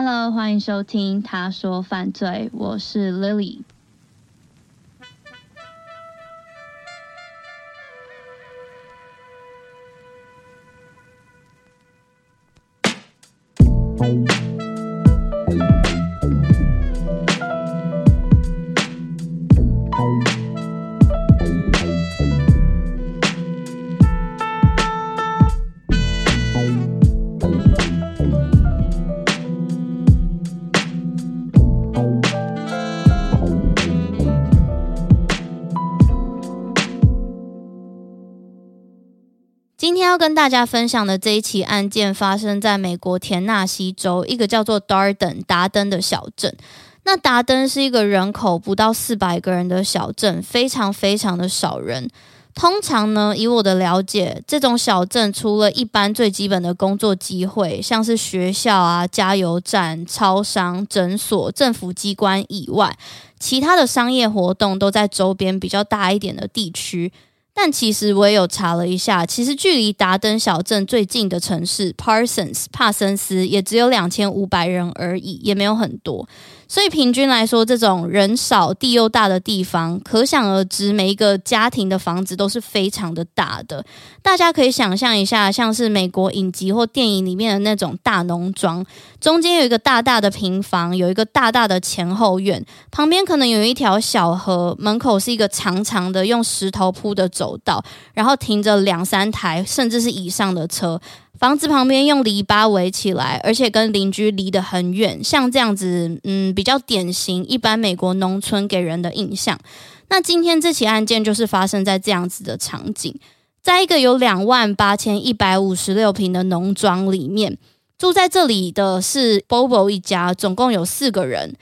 Hello，欢迎收听《他说犯罪》，我是 Lily。跟大家分享的这一起案件，发生在美国田纳西州一个叫做 Darden 达登的小镇。那达登是一个人口不到四百个人的小镇，非常非常的少人。通常呢，以我的了解，这种小镇除了一般最基本的工作机会，像是学校啊、加油站、超商、诊所、政府机关以外，其他的商业活动都在周边比较大一点的地区。但其实我也有查了一下，其实距离达登小镇最近的城市 Parsons 帕森斯也只有两千五百人而已，也没有很多。所以平均来说，这种人少地又大的地方，可想而知，每一个家庭的房子都是非常的大的。大家可以想象一下，像是美国影集或电影里面的那种大农庄，中间有一个大大的平房，有一个大大的前后院，旁边可能有一条小河，门口是一个长长的用石头铺的走道，然后停着两三台甚至是以上的车。房子旁边用篱笆围起来，而且跟邻居离得很远，像这样子，嗯，比较典型一般美国农村给人的印象。那今天这起案件就是发生在这样子的场景，在一个有两万八千一百五十六平的农庄里面，住在这里的是 Bobo 一家，总共有四个人，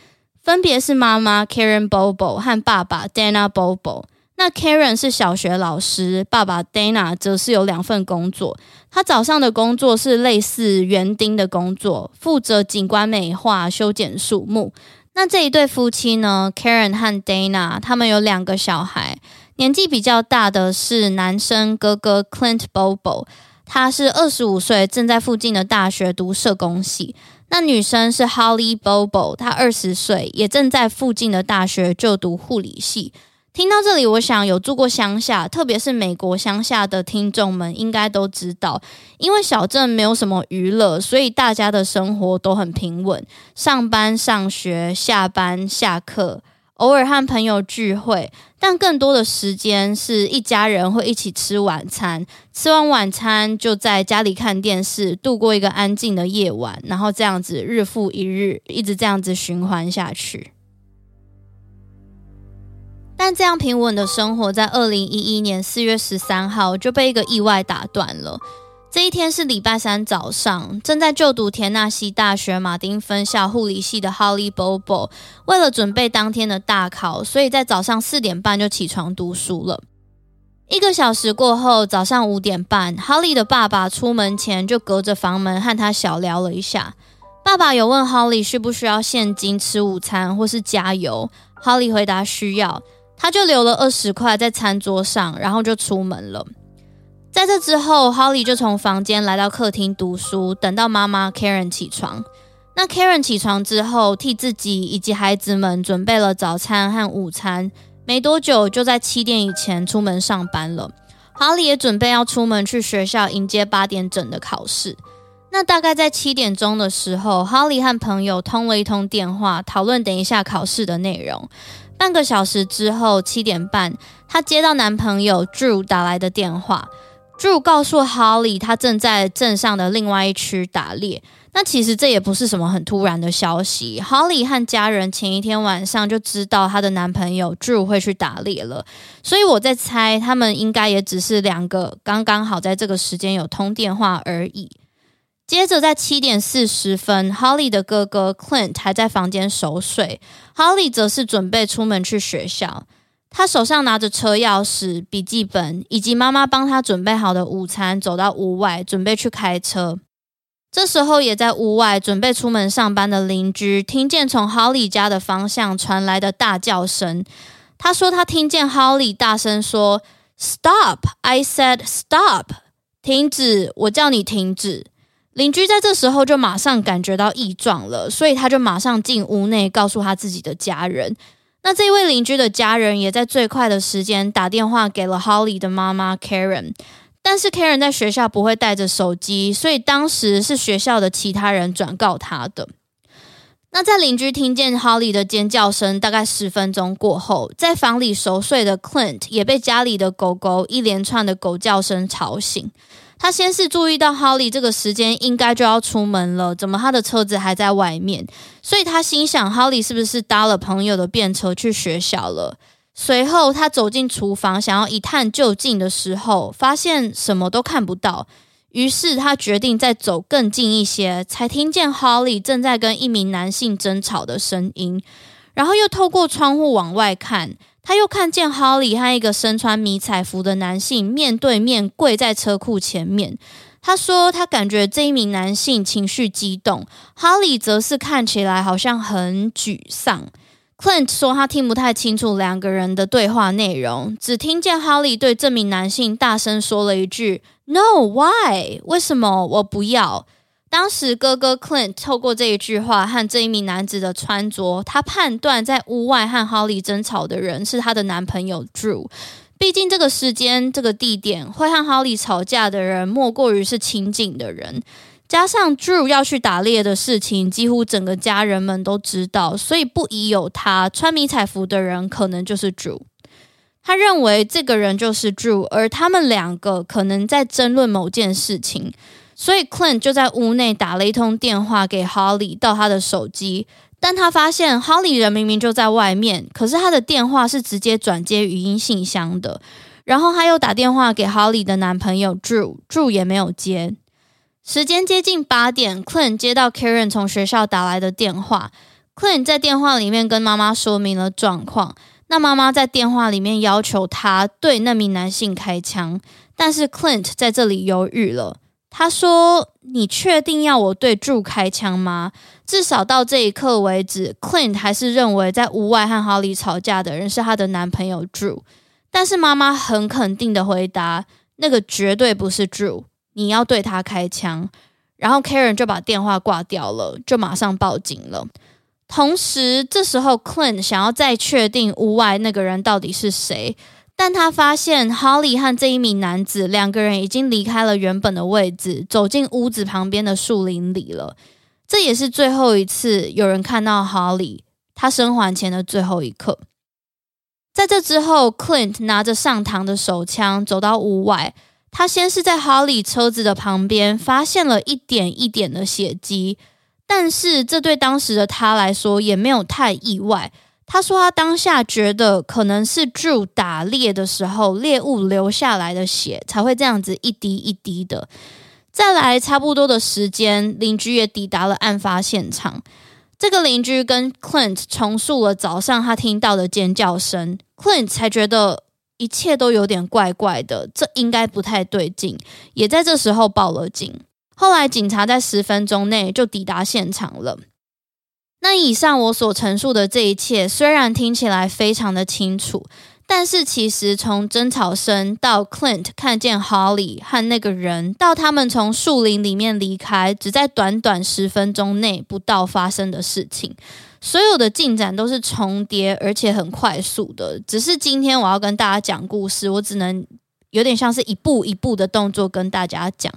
分别是妈妈 Karen Bobo 和爸爸 Dana Bobo。那 Karen 是小学老师，爸爸 Dana 则是有两份工作。他早上的工作是类似园丁的工作，负责景观美化、修剪树木。那这一对夫妻呢，Karen 和 Dana，他们有两个小孩，年纪比较大的是男生哥哥 Clint Bobo，他是二十五岁，正在附近的大学读社工系。那女生是 Holly Bobo，她二十岁，也正在附近的大学就读护理系。听到这里，我想有住过乡下，特别是美国乡下的听众们应该都知道，因为小镇没有什么娱乐，所以大家的生活都很平稳，上班、上学、下班、下课，偶尔和朋友聚会，但更多的时间是一家人会一起吃晚餐，吃完晚餐就在家里看电视，度过一个安静的夜晚，然后这样子日复一日，一直这样子循环下去。但这样平稳的生活，在二零一一年四月十三号就被一个意外打断了。这一天是礼拜三早上，正在就读田纳西大学马丁分校护理系的 Holly Bobo，为了准备当天的大考，所以在早上四点半就起床读书了。一个小时过后，早上五点半，Holly 的爸爸出门前就隔着房门和他小聊了一下。爸爸有问 Holly 需不需要现金吃午餐或是加油，Holly 回答需要。他就留了二十块在餐桌上，然后就出门了。在这之后，Holly 就从房间来到客厅读书，等到妈妈 Karen 起床。那 Karen 起床之后，替自己以及孩子们准备了早餐和午餐，没多久就在七点以前出门上班了。Holly 也准备要出门去学校迎接八点整的考试。那大概在七点钟的时候，Holly 和朋友通了一通电话，讨论等一下考试的内容。半个小时之后，七点半，她接到男朋友 Drew 打来的电话。Drew 告诉 Holly，他正在镇上的另外一区打猎。那其实这也不是什么很突然的消息。Holly 和家人前一天晚上就知道她的男朋友 Drew 会去打猎了，所以我在猜，他们应该也只是两个刚刚好在这个时间有通电话而已。接着在七点四十分，Holly 的哥哥 Clint 还在房间熟睡，Holly 则是准备出门去学校。他手上拿着车钥匙、笔记本以及妈妈帮他准备好的午餐，走到屋外准备去开车。这时候，也在屋外准备出门上班的邻居听见从 Holly 家的方向传来的大叫声。他说他听见 Holly 大声说：“Stop! I said stop！” 停止！我叫你停止。邻居在这时候就马上感觉到异状了，所以他就马上进屋内告诉他自己的家人。那这位邻居的家人也在最快的时间打电话给了 Holly 的妈妈 Karen，但是 Karen 在学校不会带着手机，所以当时是学校的其他人转告他的。那在邻居听见 Holly 的尖叫声大概十分钟过后，在房里熟睡的 Clint 也被家里的狗狗一连串的狗叫声吵醒。他先是注意到 Holly 这个时间应该就要出门了，怎么他的车子还在外面？所以他心想 Holly 是不是搭了朋友的便车去学校了？随后他走进厨房，想要一探究竟的时候，发现什么都看不到。于是他决定再走更近一些，才听见 Holly 正在跟一名男性争吵的声音。然后又透过窗户往外看。他又看见哈利和一个身穿迷彩服的男性面对面跪在车库前面。他说他感觉这一名男性情绪激动哈利则是看起来好像很沮丧。Clint 说他听不太清楚两个人的对话内容，只听见哈利对这名男性大声说了一句 “No, why？为什么我不要？”当时，哥哥 Clint 透过这一句话和这一名男子的穿着，他判断在屋外和 Holly 争吵的人是他的男朋友 Drew。毕竟，这个时间、这个地点会和 Holly 吵架的人，莫过于是亲近的人。加上 Drew 要去打猎的事情，几乎整个家人们都知道，所以不疑有他，穿迷彩服的人可能就是 Drew。他认为这个人就是 Drew，而他们两个可能在争论某件事情。所以 Clint 就在屋内打了一通电话给 Holly 到他的手机，但他发现 Holly 人明明就在外面，可是他的电话是直接转接语音信箱的。然后他又打电话给 Holly 的男朋友 Drew，Drew 也没有接。时间接近八点，Clint 接到 Karen 从学校打来的电话，Clint 在电话里面跟妈妈说明了状况。那妈妈在电话里面要求他对那名男性开枪，但是 Clint 在这里犹豫了。他说：“你确定要我对 Drew 开枪吗？至少到这一刻为止，Clint 还是认为在屋外和 Holly 吵架的人是他的男朋友 Drew。但是妈妈很肯定的回答：那个绝对不是 Drew，你要对他开枪。然后 Karen 就把电话挂掉了，就马上报警了。同时，这时候 Clint 想要再确定屋外那个人到底是谁。”但他发现 Holly 和这一名男子两个人已经离开了原本的位置，走进屋子旁边的树林里了。这也是最后一次有人看到 Holly，他生还前的最后一刻。在这之后，Clint 拿着上膛的手枪走到屋外，他先是在 Holly 车子的旁边发现了一点一点的血迹，但是这对当时的他来说也没有太意外。他说，他当下觉得可能是 Drew 打猎的时候猎物流下来的血才会这样子一滴一滴的。再来，差不多的时间，邻居也抵达了案发现场。这个邻居跟 Clint 重述了早上他听到的尖叫声，Clint 才觉得一切都有点怪怪的，这应该不太对劲，也在这时候报了警。后来，警察在十分钟内就抵达现场了。那以上我所陈述的这一切，虽然听起来非常的清楚，但是其实从争吵声到 Clint 看见 Holly 和那个人，到他们从树林里面离开，只在短短十分钟内不到发生的事情，所有的进展都是重叠而且很快速的。只是今天我要跟大家讲故事，我只能有点像是一步一步的动作跟大家讲。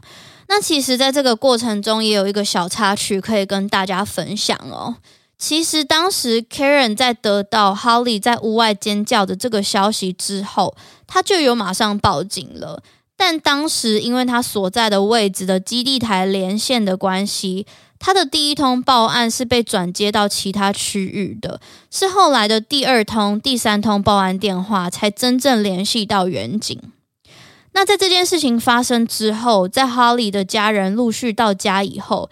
那其实，在这个过程中，也有一个小插曲可以跟大家分享哦。其实当时 Karen 在得到 Holly 在屋外尖叫的这个消息之后，他就有马上报警了。但当时因为他所在的位置的基地台连线的关系，他的第一通报案是被转接到其他区域的，是后来的第二通、第三通报案电话才真正联系到远警。那在这件事情发生之后，在 Holly 的家人陆续到家以后。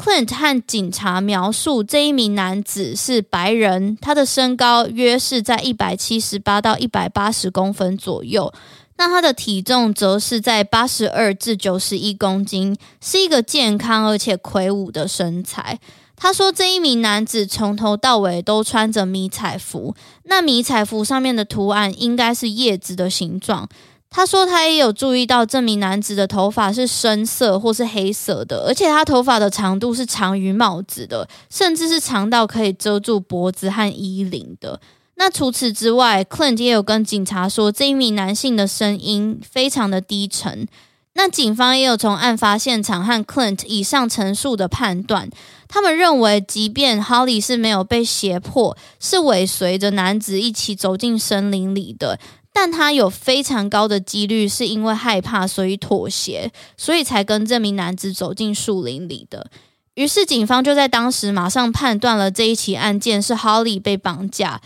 Clint 和警察描述这一名男子是白人，他的身高约是在一百七十八到一百八十公分左右，那他的体重则是在八十二至九十一公斤，是一个健康而且魁梧的身材。他说这一名男子从头到尾都穿着迷彩服，那迷彩服上面的图案应该是叶子的形状。他说他也有注意到这名男子的头发是深色或是黑色的，而且他头发的长度是长于帽子的，甚至是长到可以遮住脖子和衣领的。那除此之外，Clint 也有跟警察说，这一名男性的声音非常的低沉。那警方也有从案发现场和 Clint 以上陈述的判断，他们认为，即便 Holly 是没有被胁迫，是尾随着男子一起走进森林里的。但他有非常高的几率是因为害怕，所以妥协，所以才跟这名男子走进树林里的。于是警方就在当时马上判断了这一起案件是 Holly 被绑架。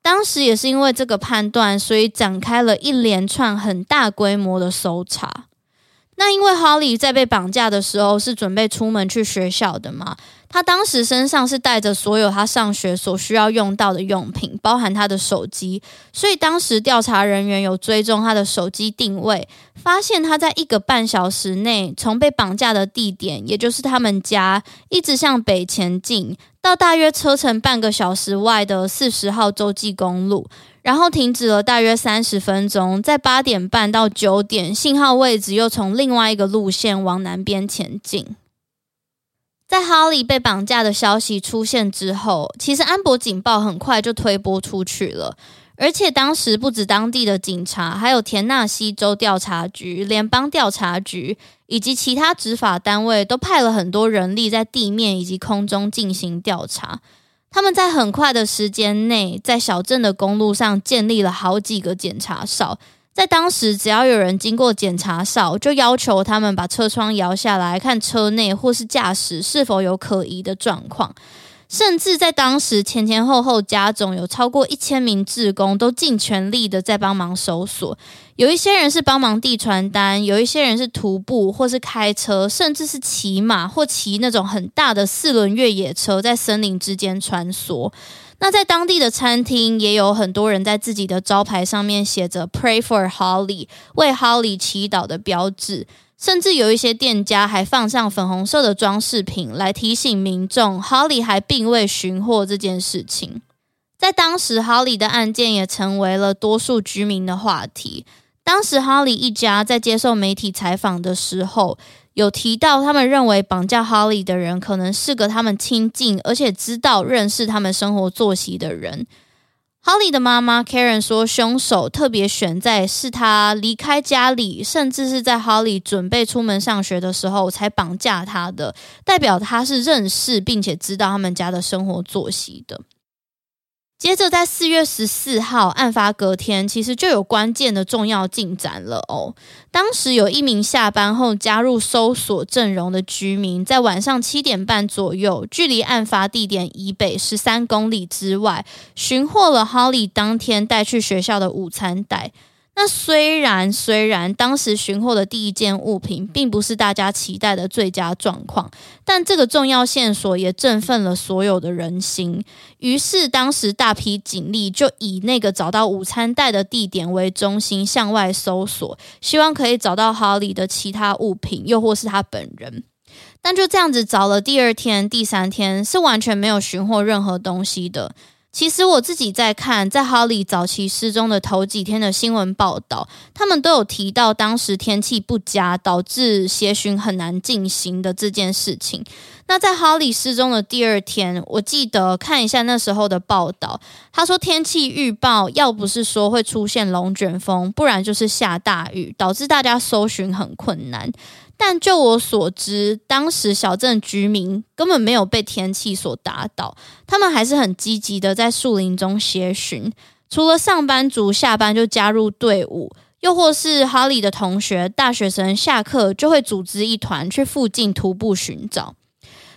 当时也是因为这个判断，所以展开了一连串很大规模的搜查。那因为 Holly 在被绑架的时候是准备出门去学校的嘛。他当时身上是带着所有他上学所需要用到的用品，包含他的手机。所以当时调查人员有追踪他的手机定位，发现他在一个半小时内从被绑架的地点，也就是他们家，一直向北前进，到大约车程半个小时外的四十号洲际公路，然后停止了大约三十分钟，在八点半到九点，信号位置又从另外一个路线往南边前进。在哈里被绑架的消息出现之后，其实安博警报很快就推播出去了，而且当时不止当地的警察，还有田纳西州调查局、联邦调查局以及其他执法单位都派了很多人力在地面以及空中进行调查。他们在很快的时间内，在小镇的公路上建立了好几个检查哨。在当时，只要有人经过检查哨，就要求他们把车窗摇下来，看车内或是驾驶是否有可疑的状况。甚至在当时，前前后后加总有超过一千名志工都尽全力的在帮忙搜索。有一些人是帮忙递传单，有一些人是徒步或是开车，甚至是骑马或骑那种很大的四轮越野车，在森林之间穿梭。那在当地的餐厅也有很多人在自己的招牌上面写着 “Pray for Holly”，为 Holly 祈祷的标志，甚至有一些店家还放上粉红色的装饰品来提醒民众 Holly 还并未寻获这件事情。在当时，Holly 的案件也成为了多数居民的话题。当时，Holly 一家在接受媒体采访的时候，有提到，他们认为绑架 Holly 的人可能是个他们亲近而且知道认识他们生活作息的人。Holly 的妈妈 Karen 说，凶手特别选在是他离开家里，甚至是在 Holly 准备出门上学的时候才绑架他的，代表他是认识并且知道他们家的生活作息的。接着，在四月十四号案发隔天，其实就有关键的重要进展了哦。当时有一名下班后加入搜索阵容的居民，在晚上七点半左右，距离案发地点以北十三公里之外，寻获了 Holly 当天带去学校的午餐袋。那虽然虽然当时寻获的第一件物品并不是大家期待的最佳状况，但这个重要线索也振奋了所有的人心。于是当时大批警力就以那个找到午餐袋的地点为中心向外搜索，希望可以找到 Holly 的其他物品，又或是他本人。但就这样子找了第二天、第三天，是完全没有寻获任何东西的。其实我自己在看，在哈利早期失踪的头几天的新闻报道，他们都有提到当时天气不佳，导致协寻很难进行的这件事情。那在哈利失踪的第二天，我记得看一下那时候的报道，他说天气预报要不是说会出现龙卷风，不然就是下大雨，导致大家搜寻很困难。但就我所知，当时小镇居民根本没有被天气所打倒，他们还是很积极的在树林中协寻。除了上班族下班就加入队伍，又或是 Holly 的同学、大学生下课就会组织一团去附近徒步寻找。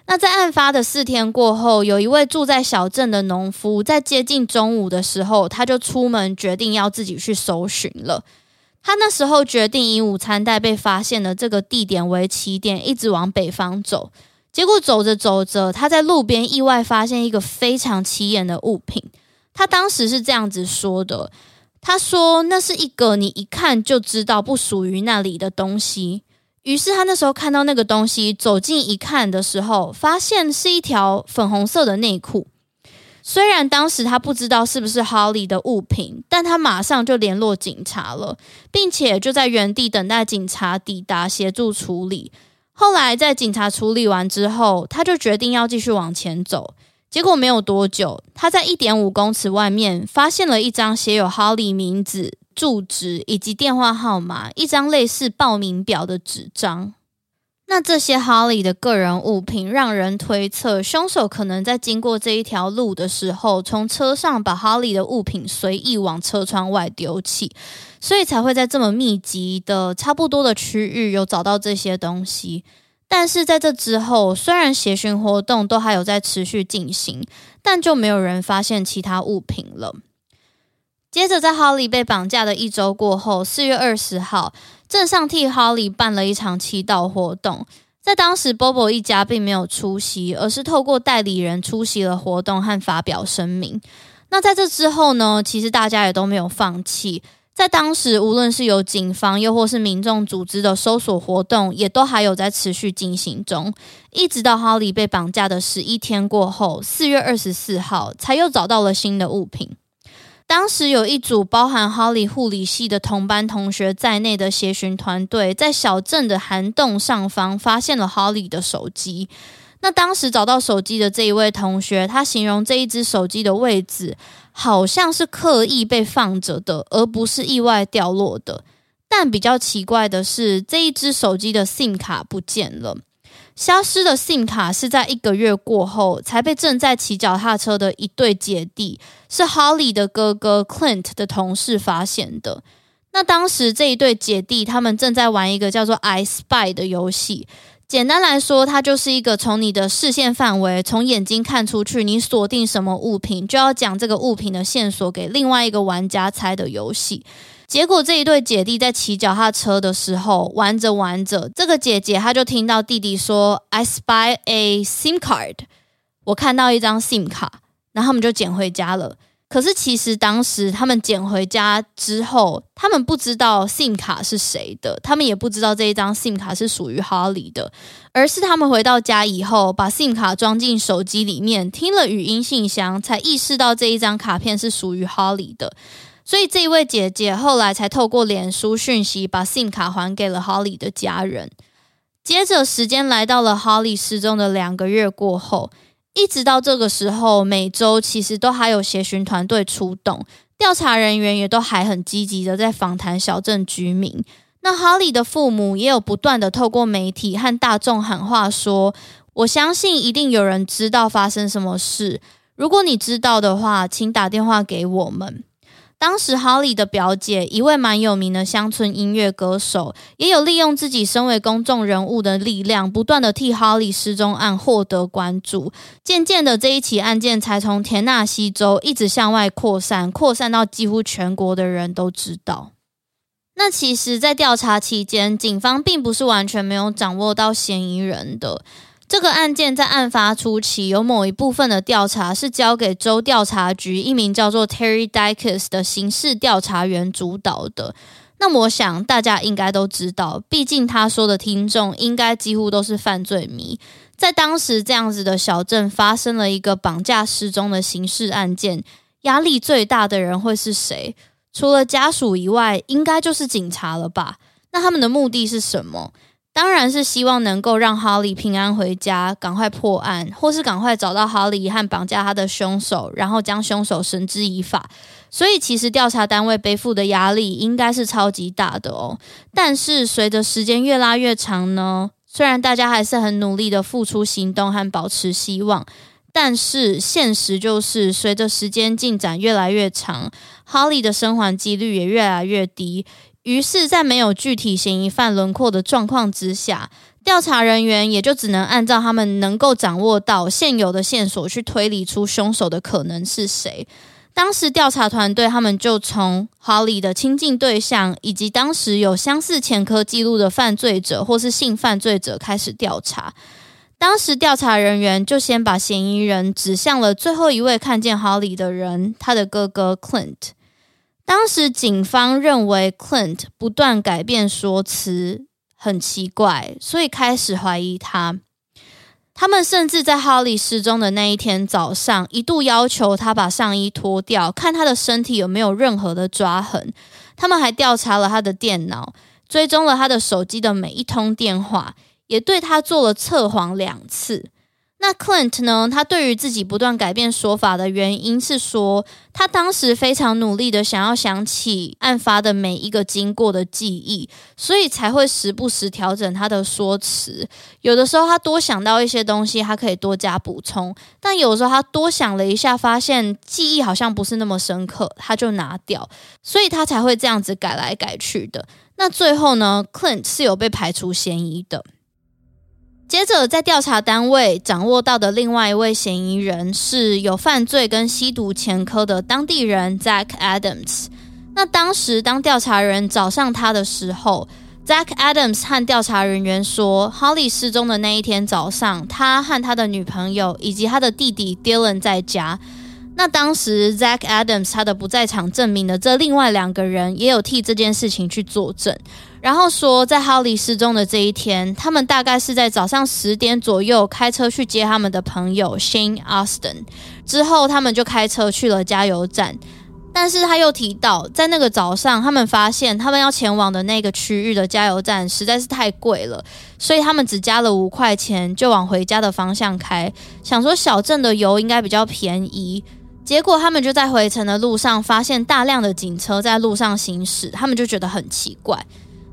那在案发的四天过后，有一位住在小镇的农夫，在接近中午的时候，他就出门决定要自己去搜寻了。他那时候决定以午餐袋被发现的这个地点为起点，一直往北方走。结果走着走着，他在路边意外发现一个非常起眼的物品。他当时是这样子说的：“他说那是一个你一看就知道不属于那里的东西。”于是他那时候看到那个东西，走近一看的时候，发现是一条粉红色的内裤。虽然当时他不知道是不是 Holly 的物品，但他马上就联络警察了，并且就在原地等待警察抵达协助处理。后来在警察处理完之后，他就决定要继续往前走。结果没有多久，他在一点五公尺外面发现了一张写有 Holly 名字、住址以及电话号码，一张类似报名表的纸张。那这些哈利的个人物品，让人推测凶手可能在经过这一条路的时候，从车上把哈利的物品随意往车窗外丢弃，所以才会在这么密集的、差不多的区域有找到这些东西。但是在这之后，虽然协寻活动都还有在持续进行，但就没有人发现其他物品了。接着，在哈利被绑架的一周过后，四月二十号。镇上替 Holly 办了一场祈祷活动，在当时，Bobo 一家并没有出席，而是透过代理人出席了活动和发表声明。那在这之后呢，其实大家也都没有放弃，在当时，无论是由警方又或是民众组织的搜索活动，也都还有在持续进行中，一直到 Holly 被绑架的十一天过后，四月二十四号才又找到了新的物品。当时有一组包含 Holly 护理系的同班同学在内的协寻团队，在小镇的涵洞上方发现了 Holly 的手机。那当时找到手机的这一位同学，他形容这一只手机的位置好像是刻意被放着的，而不是意外掉落的。但比较奇怪的是，这一只手机的 SIM 卡不见了。消失的 SIM 卡是在一个月过后才被正在骑脚踏车的一对姐弟，是 Holly 的哥哥 Clint 的同事发现的。那当时这一对姐弟他们正在玩一个叫做 I Spy 的游戏。简单来说，它就是一个从你的视线范围，从眼睛看出去，你锁定什么物品，就要讲这个物品的线索给另外一个玩家猜的游戏。结果这一对姐弟在骑脚踏车的时候玩着玩着，这个姐姐她就听到弟弟说：“I spy a SIM card。”我看到一张 SIM 卡，然后他们就捡回家了。可是其实当时他们捡回家之后，他们不知道 SIM 卡是谁的，他们也不知道这一张 SIM 卡是属于 Holly 的，而是他们回到家以后，把 SIM 卡装进手机里面，听了语音信箱，才意识到这一张卡片是属于 Holly 的。所以这一位姐姐后来才透过脸书讯息把 SIM 卡还给了 Holly 的家人。接着时间来到了 Holly 失踪的两个月过后，一直到这个时候，每周其实都还有协寻团队出动，调查人员也都还很积极的在访谈小镇居民。那 Holly 的父母也有不断的透过媒体和大众喊话说：“我相信一定有人知道发生什么事，如果你知道的话，请打电话给我们。”当时，Holly 的表姐，一位蛮有名的乡村音乐歌手，也有利用自己身为公众人物的力量，不断的替哈里失踪案获得关注。渐渐的，这一起案件才从田纳西州一直向外扩散，扩散到几乎全国的人都知道。那其实，在调查期间，警方并不是完全没有掌握到嫌疑人的。这个案件在案发初期，有某一部分的调查是交给州调查局一名叫做 Terry Dykes 的刑事调查员主导的。那么，我想大家应该都知道，毕竟他说的听众应该几乎都是犯罪迷。在当时这样子的小镇发生了一个绑架失踪的刑事案件，压力最大的人会是谁？除了家属以外，应该就是警察了吧？那他们的目的是什么？当然是希望能够让哈利平安回家，赶快破案，或是赶快找到哈利和绑架他的凶手，然后将凶手绳之以法。所以，其实调查单位背负的压力应该是超级大的哦。但是，随着时间越拉越长呢，虽然大家还是很努力的付出行动和保持希望，但是现实就是，随着时间进展越来越长哈利的生还几率也越来越低。于是，在没有具体嫌疑犯轮廓的状况之下，调查人员也就只能按照他们能够掌握到现有的线索去推理出凶手的可能是谁。当时调查团队他们就从哈里的亲近对象以及当时有相似前科记录的犯罪者或是性犯罪者开始调查。当时调查人员就先把嫌疑人指向了最后一位看见哈里的人，他的哥哥 Clint。当时警方认为 Clint 不断改变说辞很奇怪，所以开始怀疑他。他们甚至在 Holly 失踪的那一天早上，一度要求他把上衣脱掉，看他的身体有没有任何的抓痕。他们还调查了他的电脑，追踪了他的手机的每一通电话，也对他做了测谎两次。那 Clint 呢？他对于自己不断改变说法的原因是说，他当时非常努力的想要想起案发的每一个经过的记忆，所以才会时不时调整他的说辞。有的时候他多想到一些东西，他可以多加补充；但有时候他多想了一下，发现记忆好像不是那么深刻，他就拿掉，所以他才会这样子改来改去的。那最后呢，Clint 是有被排除嫌疑的。接着，在调查单位掌握到的另外一位嫌疑人是有犯罪跟吸毒前科的当地人 Zach Adams。那当时，当调查人找上他的时候，Zach Adams 和调查人员说，Holly 失踪的那一天早上，他和他的女朋友以及他的弟弟 Dylan 在家。那当时，Zach Adams 他的不在场证明的这另外两个人也有替这件事情去作证。然后说，在哈利失踪的这一天，他们大概是在早上十点左右开车去接他们的朋友 Shane Austin，之后他们就开车去了加油站。但是他又提到，在那个早上，他们发现他们要前往的那个区域的加油站实在是太贵了，所以他们只加了五块钱就往回家的方向开，想说小镇的油应该比较便宜。结果他们就在回程的路上发现大量的警车在路上行驶，他们就觉得很奇怪。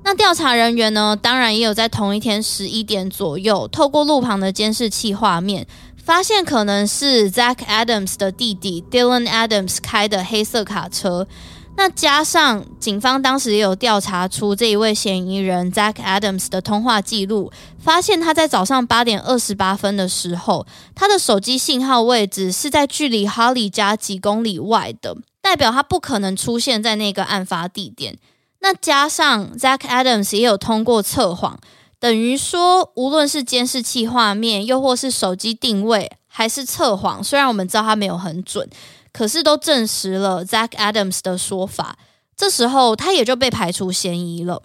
那调查人员呢，当然也有在同一天十一点左右，透过路旁的监视器画面，发现可能是 Zach Adams 的弟弟 Dylan Adams 开的黑色卡车。那加上警方当时也有调查出这一位嫌疑人 Zach Adams 的通话记录，发现他在早上八点二十八分的时候，他的手机信号位置是在距离 Holly 家几公里外的，代表他不可能出现在那个案发地点。那加上 Zach Adams 也有通过测谎，等于说，无论是监视器画面，又或是手机定位，还是测谎，虽然我们知道他没有很准，可是都证实了 Zach Adams 的说法。这时候他也就被排除嫌疑了。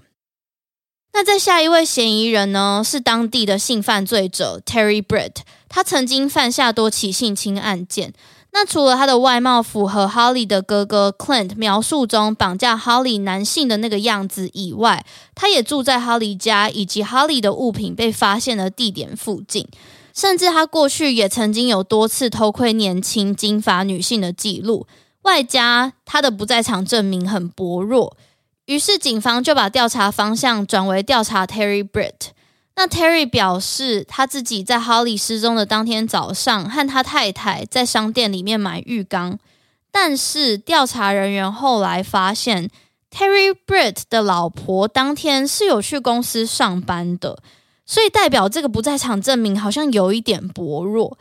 那在下一位嫌疑人呢，是当地的性犯罪者 Terry Britt，他曾经犯下多起性侵案件。那除了他的外貌符合 Holly 的哥哥 Clint 描述中绑架 Holly 男性的那个样子以外，他也住在 Holly 家以及 Holly 的物品被发现的地点附近，甚至他过去也曾经有多次偷窥年轻金发女性的记录，外加他的不在场证明很薄弱，于是警方就把调查方向转为调查 Terry Britt。那 Terry 表示，他自己在 Holly 失踪的当天早上，和他太太在商店里面买浴缸。但是调查人员后来发现，Terry Britt 的老婆当天是有去公司上班的，所以代表这个不在场证明好像有一点薄弱。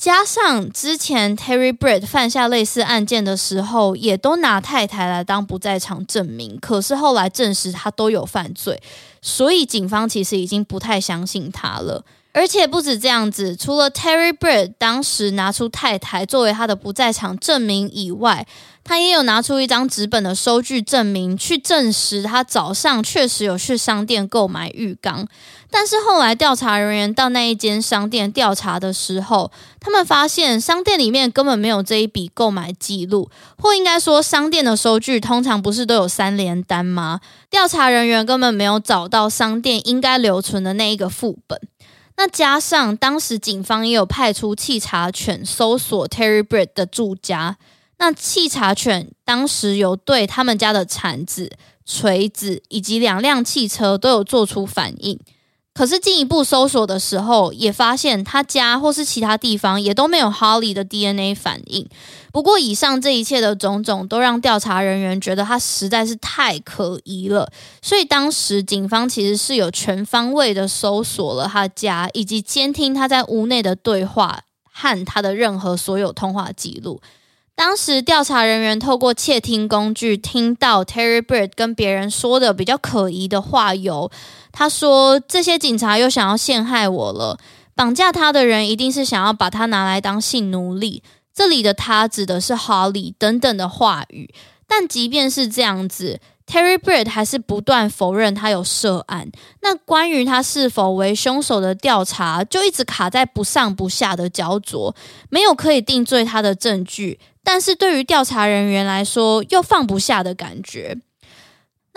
加上之前 Terry Britt 犯下类似案件的时候，也都拿太太来当不在场证明，可是后来证实他都有犯罪，所以警方其实已经不太相信他了。而且不止这样子，除了 Terry Bird 当时拿出太太作为他的不在场证明以外，他也有拿出一张纸本的收据证明，去证实他早上确实有去商店购买浴缸。但是后来调查人员到那一间商店调查的时候，他们发现商店里面根本没有这一笔购买记录，或应该说，商店的收据通常不是都有三联单吗？调查人员根本没有找到商店应该留存的那一个副本。那加上当时警方也有派出缉查犬搜索 Terry Britt 的住家。那缉查犬当时有对他们家的铲子、锤子以及两辆汽车都有做出反应，可是进一步搜索的时候，也发现他家或是其他地方也都没有 Holly 的 DNA 反应。不过，以上这一切的种种都让调查人员觉得他实在是太可疑了，所以当时警方其实是有全方位的搜索了他家，以及监听他在屋内的对话和他的任何所有通话记录。当时调查人员透过窃听工具听到 Terry Britt 跟别人说的比较可疑的话有，他说这些警察又想要陷害我了，绑架他的人一定是想要把他拿来当性奴隶，这里的他指的是 Holly 等等的话语。但即便是这样子 Terry Britt 还是不断否认他有涉案。那关于他是否为凶手的调查，就一直卡在不上不下的焦灼，没有可以定罪他的证据。但是对于调查人员来说，又放不下的感觉。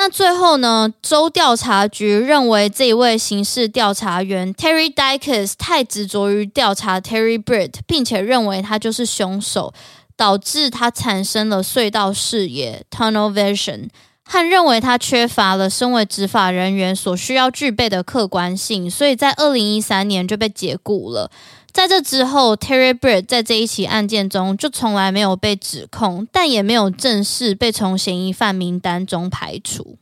那最后呢，州调查局认为这一位刑事调查员 Terry Dykes 太执着于调查 Terry Britt，并且认为他就是凶手，导致他产生了隧道视野 （tunnel vision）。和认为他缺乏了身为执法人员所需要具备的客观性，所以在二零一三年就被解雇了。在这之后，Terry Britt 在这一起案件中就从来没有被指控，但也没有正式被从嫌疑犯名单中排除。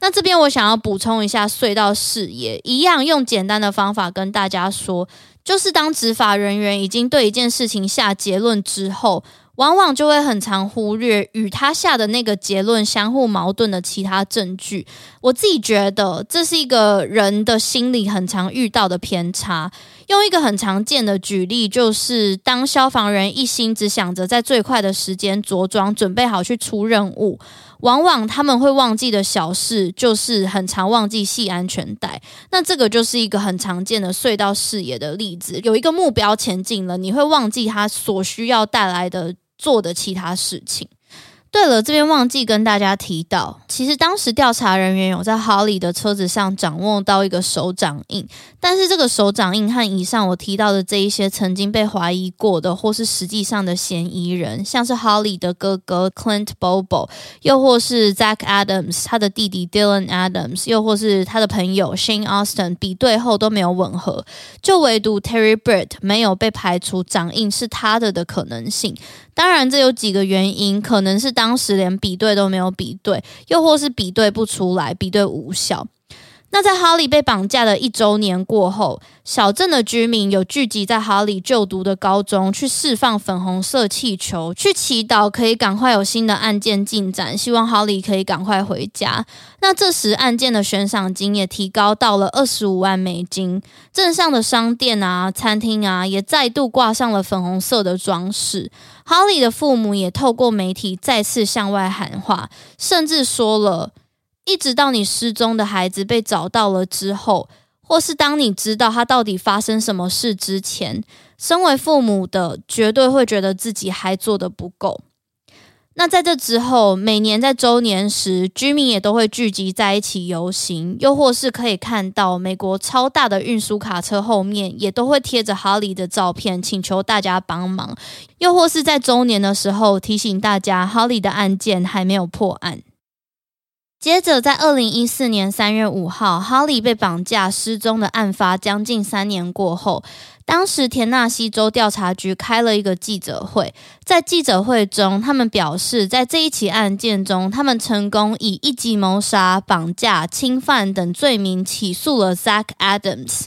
那这边我想要补充一下隧道视野，一样用简单的方法跟大家说，就是当执法人员已经对一件事情下结论之后。往往就会很常忽略与他下的那个结论相互矛盾的其他证据。我自己觉得这是一个人的心理很常遇到的偏差。用一个很常见的举例，就是当消防员一心只想着在最快的时间着装，准备好去出任务，往往他们会忘记的小事，就是很常忘记系安全带。那这个就是一个很常见的隧道视野的例子。有一个目标前进了，你会忘记他所需要带来的。做的其他事情。对了，这边忘记跟大家提到，其实当时调查人员有在 Holly 的车子上掌握到一个手掌印，但是这个手掌印和以上我提到的这一些曾经被怀疑过的，或是实际上的嫌疑人，像是 Holly 的哥哥 Clint Bobo，又或是 Zach Adams 他的弟弟 Dylan Adams，又或是他的朋友 Shane Austin，比对后都没有吻合，就唯独 Terry Britt 没有被排除掌印是他的的可能性。当然，这有几个原因，可能是当当时连比对都没有比对，又或是比对不出来，比对无效。那在哈利被绑架的一周年过后，小镇的居民有聚集在哈利就读的高中，去释放粉红色气球，去祈祷可以赶快有新的案件进展，希望哈利可以赶快回家。那这时案件的悬赏金也提高到了二十五万美金，镇上的商店啊、餐厅啊也再度挂上了粉红色的装饰。哈利的父母也透过媒体再次向外喊话，甚至说了。一直到你失踪的孩子被找到了之后，或是当你知道他到底发生什么事之前，身为父母的绝对会觉得自己还做得不够。那在这之后，每年在周年时，居民也都会聚集在一起游行，又或是可以看到美国超大的运输卡车后面也都会贴着哈利的照片，请求大家帮忙，又或是在周年的时候提醒大家，哈利的案件还没有破案。接着，在二零一四年三月五号，哈利被绑架失踪的案发将近三年过后，当时田纳西州调查局开了一个记者会，在记者会中，他们表示，在这一起案件中，他们成功以一级谋杀、绑架、侵犯等罪名起诉了 Zach Adams。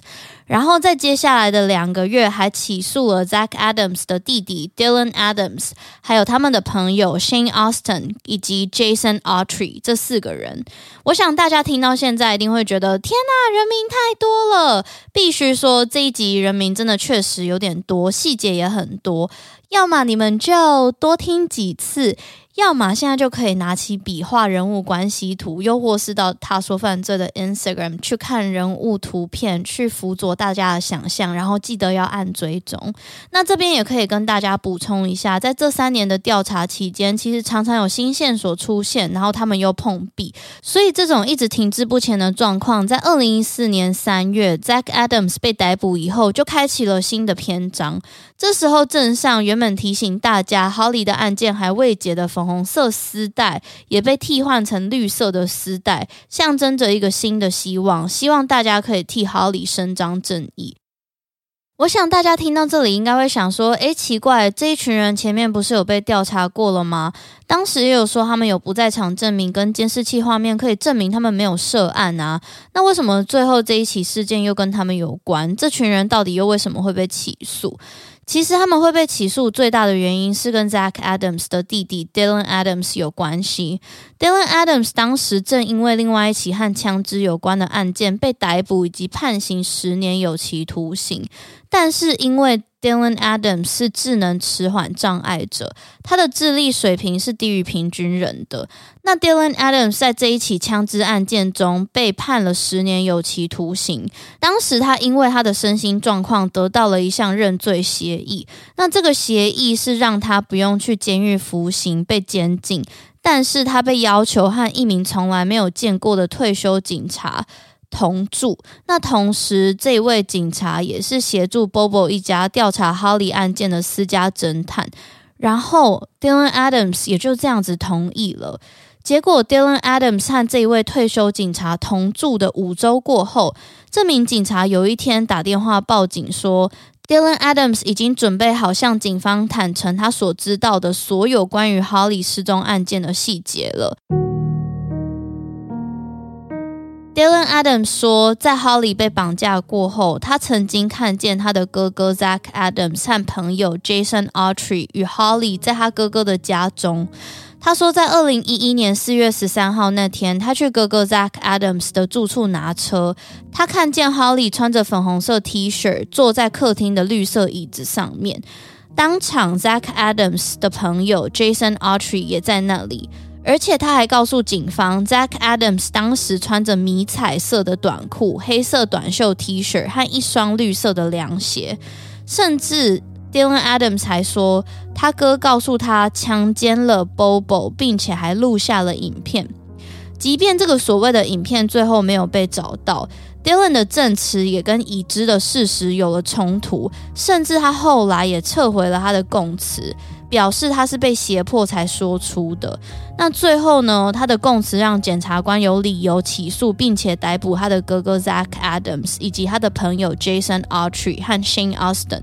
然后在接下来的两个月，还起诉了 Zach Adams 的弟弟 Dylan Adams，还有他们的朋友 Shane Austin 以及 Jason Autry 这四个人。我想大家听到现在一定会觉得，天哪，人名太多了！必须说这一集人名真的确实有点多，细节也很多。要么你们就多听几次。要么现在就可以拿起笔画人物关系图，又或是到他说犯罪的 Instagram 去看人物图片，去辅佐大家的想象，然后记得要按追踪。那这边也可以跟大家补充一下，在这三年的调查期间，其实常常有新线索出现，然后他们又碰壁，所以这种一直停滞不前的状况，在二零一四年三月，Zach Adams 被逮捕以后，就开启了新的篇章。这时候镇上原本提醒大家 Holly 的案件还未结的粉红色丝带也被替换成绿色的丝带，象征着一个新的希望，希望大家可以替 Holly 伸张正义。我想大家听到这里应该会想说：“诶，奇怪，这一群人前面不是有被调查过了吗？当时也有说他们有不在场证明跟监视器画面可以证明他们没有涉案啊，那为什么最后这一起事件又跟他们有关？这群人到底又为什么会被起诉？”其实他们会被起诉，最大的原因是跟 Zach Adams 的弟弟 Dylan Adams 有关系。Dylan Adams 当时正因为另外一起和枪支有关的案件被逮捕，以及判刑十年有期徒刑。但是因为 Dylan Adams 是智能迟缓障碍者，他的智力水平是低于平均人的。那 Dylan Adams 在这一起枪支案件中被判了十年有期徒刑。当时他因为他的身心状况得到了一项认罪协议，那这个协议是让他不用去监狱服刑、被监禁，但是他被要求和一名从来没有见过的退休警察同住。那同时，这位警察也是协助 Bobo 一家调查 Holly 案件的私家侦探。然后 Dylan Adams 也就这样子同意了。结果，Dylan Adams 和这一位退休警察同住的五周过后，这名警察有一天打电话报警说，Dylan Adams 已经准备好向警方坦诚他所知道的所有关于 Holly 失踪案件的细节了。Dylan Adams 说，在 Holly 被绑架过后，他曾经看见他的哥哥 Zach Adams 和朋友 Jason Autry 与 Holly 在他哥哥的家中。他说，在二零一一年四月十三号那天，他去哥哥 Zach Adams 的住处拿车。他看见 Holly 穿着粉红色 T 恤，坐在客厅的绿色椅子上面。当场，Zach Adams 的朋友 Jason Autry 也在那里，而且他还告诉警方，Zach Adams 当时穿着迷彩色的短裤、黑色短袖 T 恤和一双绿色的凉鞋，甚至。Dylan Adams 还说，他哥告诉他强奸了 Bobo，并且还录下了影片。即便这个所谓的影片最后没有被找到，Dylan 的证词也跟已知的事实有了冲突，甚至他后来也撤回了他的供词，表示他是被胁迫才说出的。那最后呢，他的供词让检察官有理由起诉，并且逮捕他的哥哥 Zach Adams 以及他的朋友 Jason Autry 和 Shane Austin。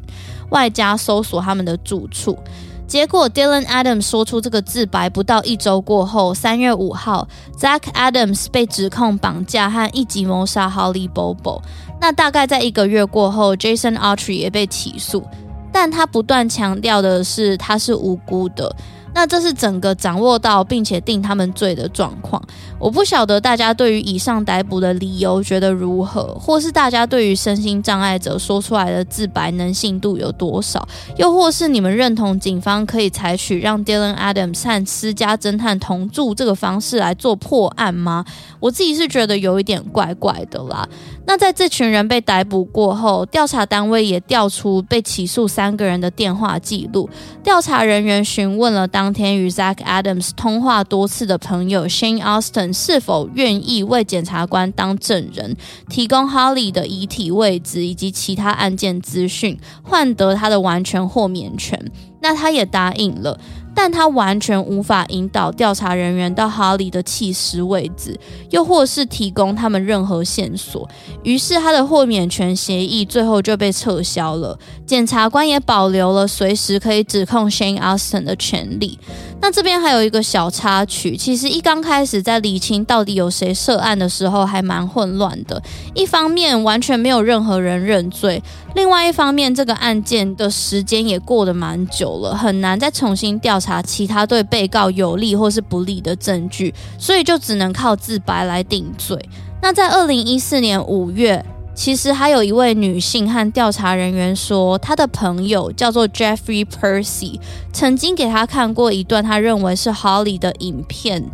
外加搜索他们的住处，结果 Dylan Adams 说出这个自白不到一周过后，三月五号，Zach Adams 被指控绑架和一级谋杀 Holly Bobo。那大概在一个月过后，Jason Autry 也被起诉，但他不断强调的是他是无辜的。那这是整个掌握到并且定他们罪的状况。我不晓得大家对于以上逮捕的理由觉得如何，或是大家对于身心障碍者说出来的自白能信度有多少，又或是你们认同警方可以采取让 Dylan Adams 和私家侦探同住这个方式来做破案吗？我自己是觉得有一点怪怪的啦。那在这群人被逮捕过后，调查单位也调出被起诉三个人的电话记录。调查人员询问了当天与 Zach Adams 通话多次的朋友 Shane Austin 是否愿意为检察官当证人，提供 Holly 的遗体位置以及其他案件资讯，换得他的完全豁免权。那他也答应了。但他完全无法引导调查人员到哈利的弃尸位置，又或是提供他们任何线索。于是他的豁免权协议最后就被撤销了。检察官也保留了随时可以指控 Shane Austin 的权利。那这边还有一个小插曲，其实一刚开始在理清到底有谁涉案的时候，还蛮混乱的。一方面完全没有任何人认罪，另外一方面这个案件的时间也过得蛮久了，很难再重新调查其他对被告有利或是不利的证据，所以就只能靠自白来定罪。那在二零一四年五月。其实还有一位女性和调查人员说，她的朋友叫做 Jeffrey Percy，曾经给她看过一段她认为是 Holly 的影片。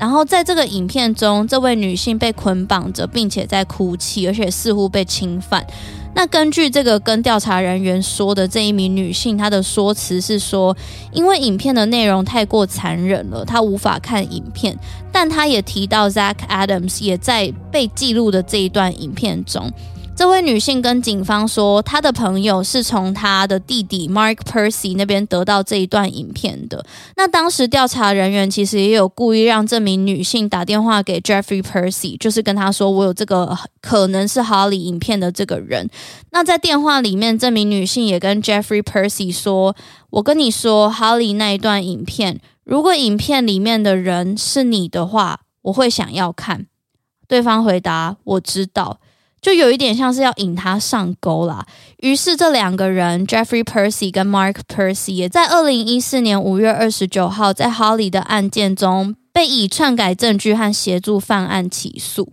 然后在这个影片中，这位女性被捆绑着，并且在哭泣，而且似乎被侵犯。那根据这个跟调查人员说的这一名女性，她的说辞是说，因为影片的内容太过残忍了，她无法看影片。但她也提到，Zach Adams 也在被记录的这一段影片中。这位女性跟警方说，她的朋友是从她的弟弟 Mark Percy 那边得到这一段影片的。那当时调查人员其实也有故意让这名女性打电话给 Jeffrey Percy，就是跟他说我有这个可能是 Holly 影片的这个人。那在电话里面，这名女性也跟 Jeffrey Percy 说：“我跟你说，Holly 那一段影片，如果影片里面的人是你的话，我会想要看。”对方回答：“我知道。”就有一点像是要引他上钩啦。于是这两个人，Jeffrey Percy 跟 Mark Percy，也在二零一四年五月二十九号，在 Holly 的案件中被以篡改证据和协助犯案起诉。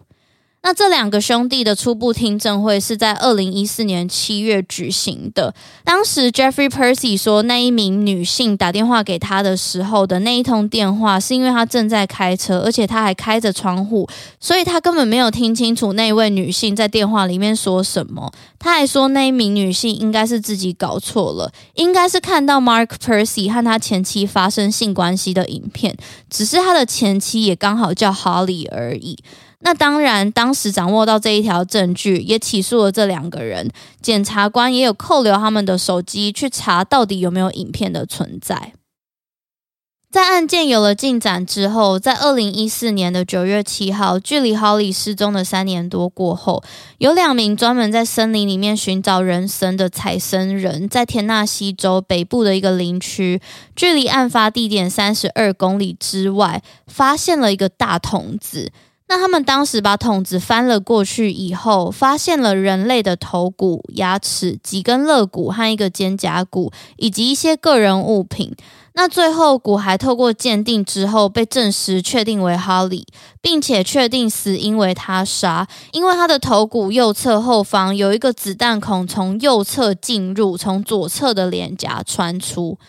那这两个兄弟的初步听证会是在二零一四年七月举行的。当时 Jeffrey Percy 说，那一名女性打电话给他的时候的那一通电话，是因为他正在开车，而且他还开着窗户，所以他根本没有听清楚那位女性在电话里面说什么。他还说，那一名女性应该是自己搞错了，应该是看到 Mark Percy 和他前妻发生性关系的影片，只是他的前妻也刚好叫 Holly 而已。那当然，当时掌握到这一条证据，也起诉了这两个人。检察官也有扣留他们的手机，去查到底有没有影片的存在。在案件有了进展之后，在二零一四年的九月七号，距离 Holly 失踪的三年多过后，有两名专门在森林里面寻找人参的采参人，在田纳西州北部的一个林区，距离案发地点三十二公里之外，发现了一个大桶子。那他们当时把桶子翻了过去以后，发现了人类的头骨、牙齿、几根肋骨和一个肩胛骨，以及一些个人物品。那最后骨骸透过鉴定之后，被证实确定为 Holly，并且确定死因为他杀，因为他的头骨右侧后方有一个子弹孔从右侧进入，从左侧的脸颊穿出。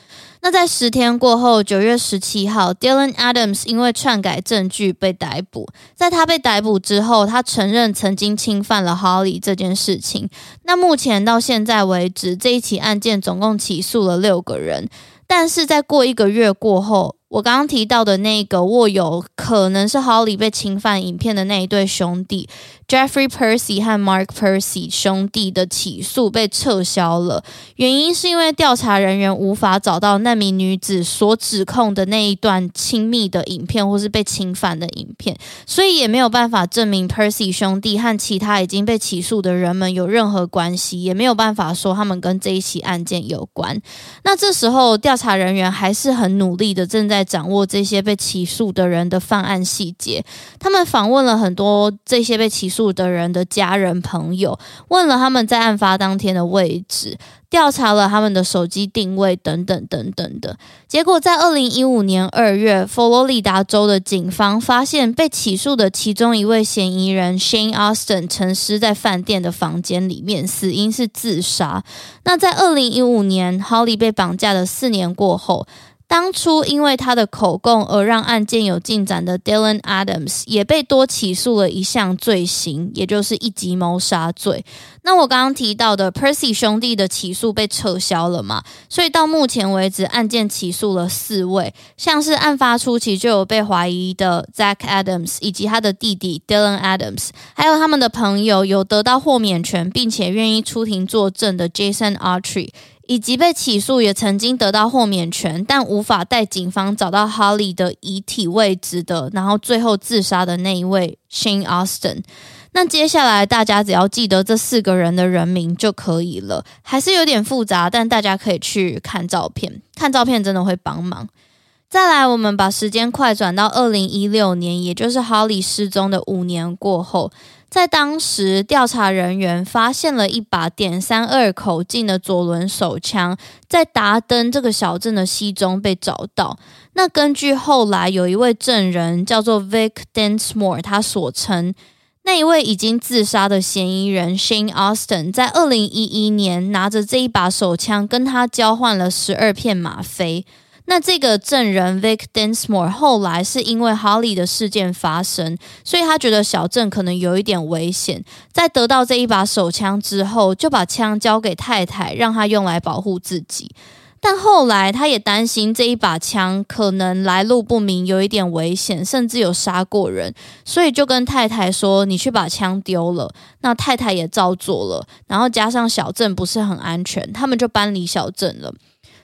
那在十天过后，九月十七号，Dylan Adams 因为篡改证据被逮捕。在他被逮捕之后，他承认曾经侵犯了 Holly 这件事情。那目前到现在为止，这一起案件总共起诉了六个人。但是在过一个月过后，我刚刚提到的那个握有可能是 Holly 被侵犯影片的那一对兄弟。Jeffrey Percy 和 Mark Percy 兄弟的起诉被撤销了，原因是因为调查人员无法找到那名女子所指控的那一段亲密的影片，或是被侵犯的影片，所以也没有办法证明 Percy 兄弟和其他已经被起诉的人们有任何关系，也没有办法说他们跟这一起案件有关。那这时候调查人员还是很努力的，正在掌握这些被起诉的人的犯案细节。他们访问了很多这些被起诉住的人的家人朋友，问了他们在案发当天的位置，调查了他们的手机定位等等等等的。结果在二零一五年二月，佛罗里达州的警方发现被起诉的其中一位嫌疑人 Shane Austin 沉尸在饭店的房间里面，死因是自杀。那在二零一五年，Holly 被绑架的四年过后。当初因为他的口供而让案件有进展的 Dylan Adams 也被多起诉了一项罪行，也就是一级谋杀罪。那我刚刚提到的 Percy 兄弟的起诉被撤销了嘛？所以到目前为止，案件起诉了四位，像是案发初期就有被怀疑的 Zach Adams 以及他的弟弟 Dylan Adams，还有他们的朋友有得到豁免权并且愿意出庭作证的 Jason Autry。以及被起诉也曾经得到豁免权，但无法带警方找到哈利的遗体位置的，然后最后自杀的那一位 Shane Austin。那接下来大家只要记得这四个人的人名就可以了，还是有点复杂，但大家可以去看照片，看照片真的会帮忙。再来，我们把时间快转到二零一六年，也就是哈利失踪的五年过后。在当时，调查人员发现了一把点三二口径的左轮手枪，在达登这个小镇的溪中被找到。那根据后来有一位证人叫做 Vic Densmore，他所称，那一位已经自杀的嫌疑人 Shane Austin，在二零一一年拿着这一把手枪跟他交换了十二片吗啡。那这个证人 Vic Densmore 后来是因为 Holly 的事件发生，所以他觉得小镇可能有一点危险。在得到这一把手枪之后，就把枪交给太太，让他用来保护自己。但后来他也担心这一把枪可能来路不明，有一点危险，甚至有杀过人，所以就跟太太说：“你去把枪丢了。”那太太也照做了。然后加上小镇不是很安全，他们就搬离小镇了。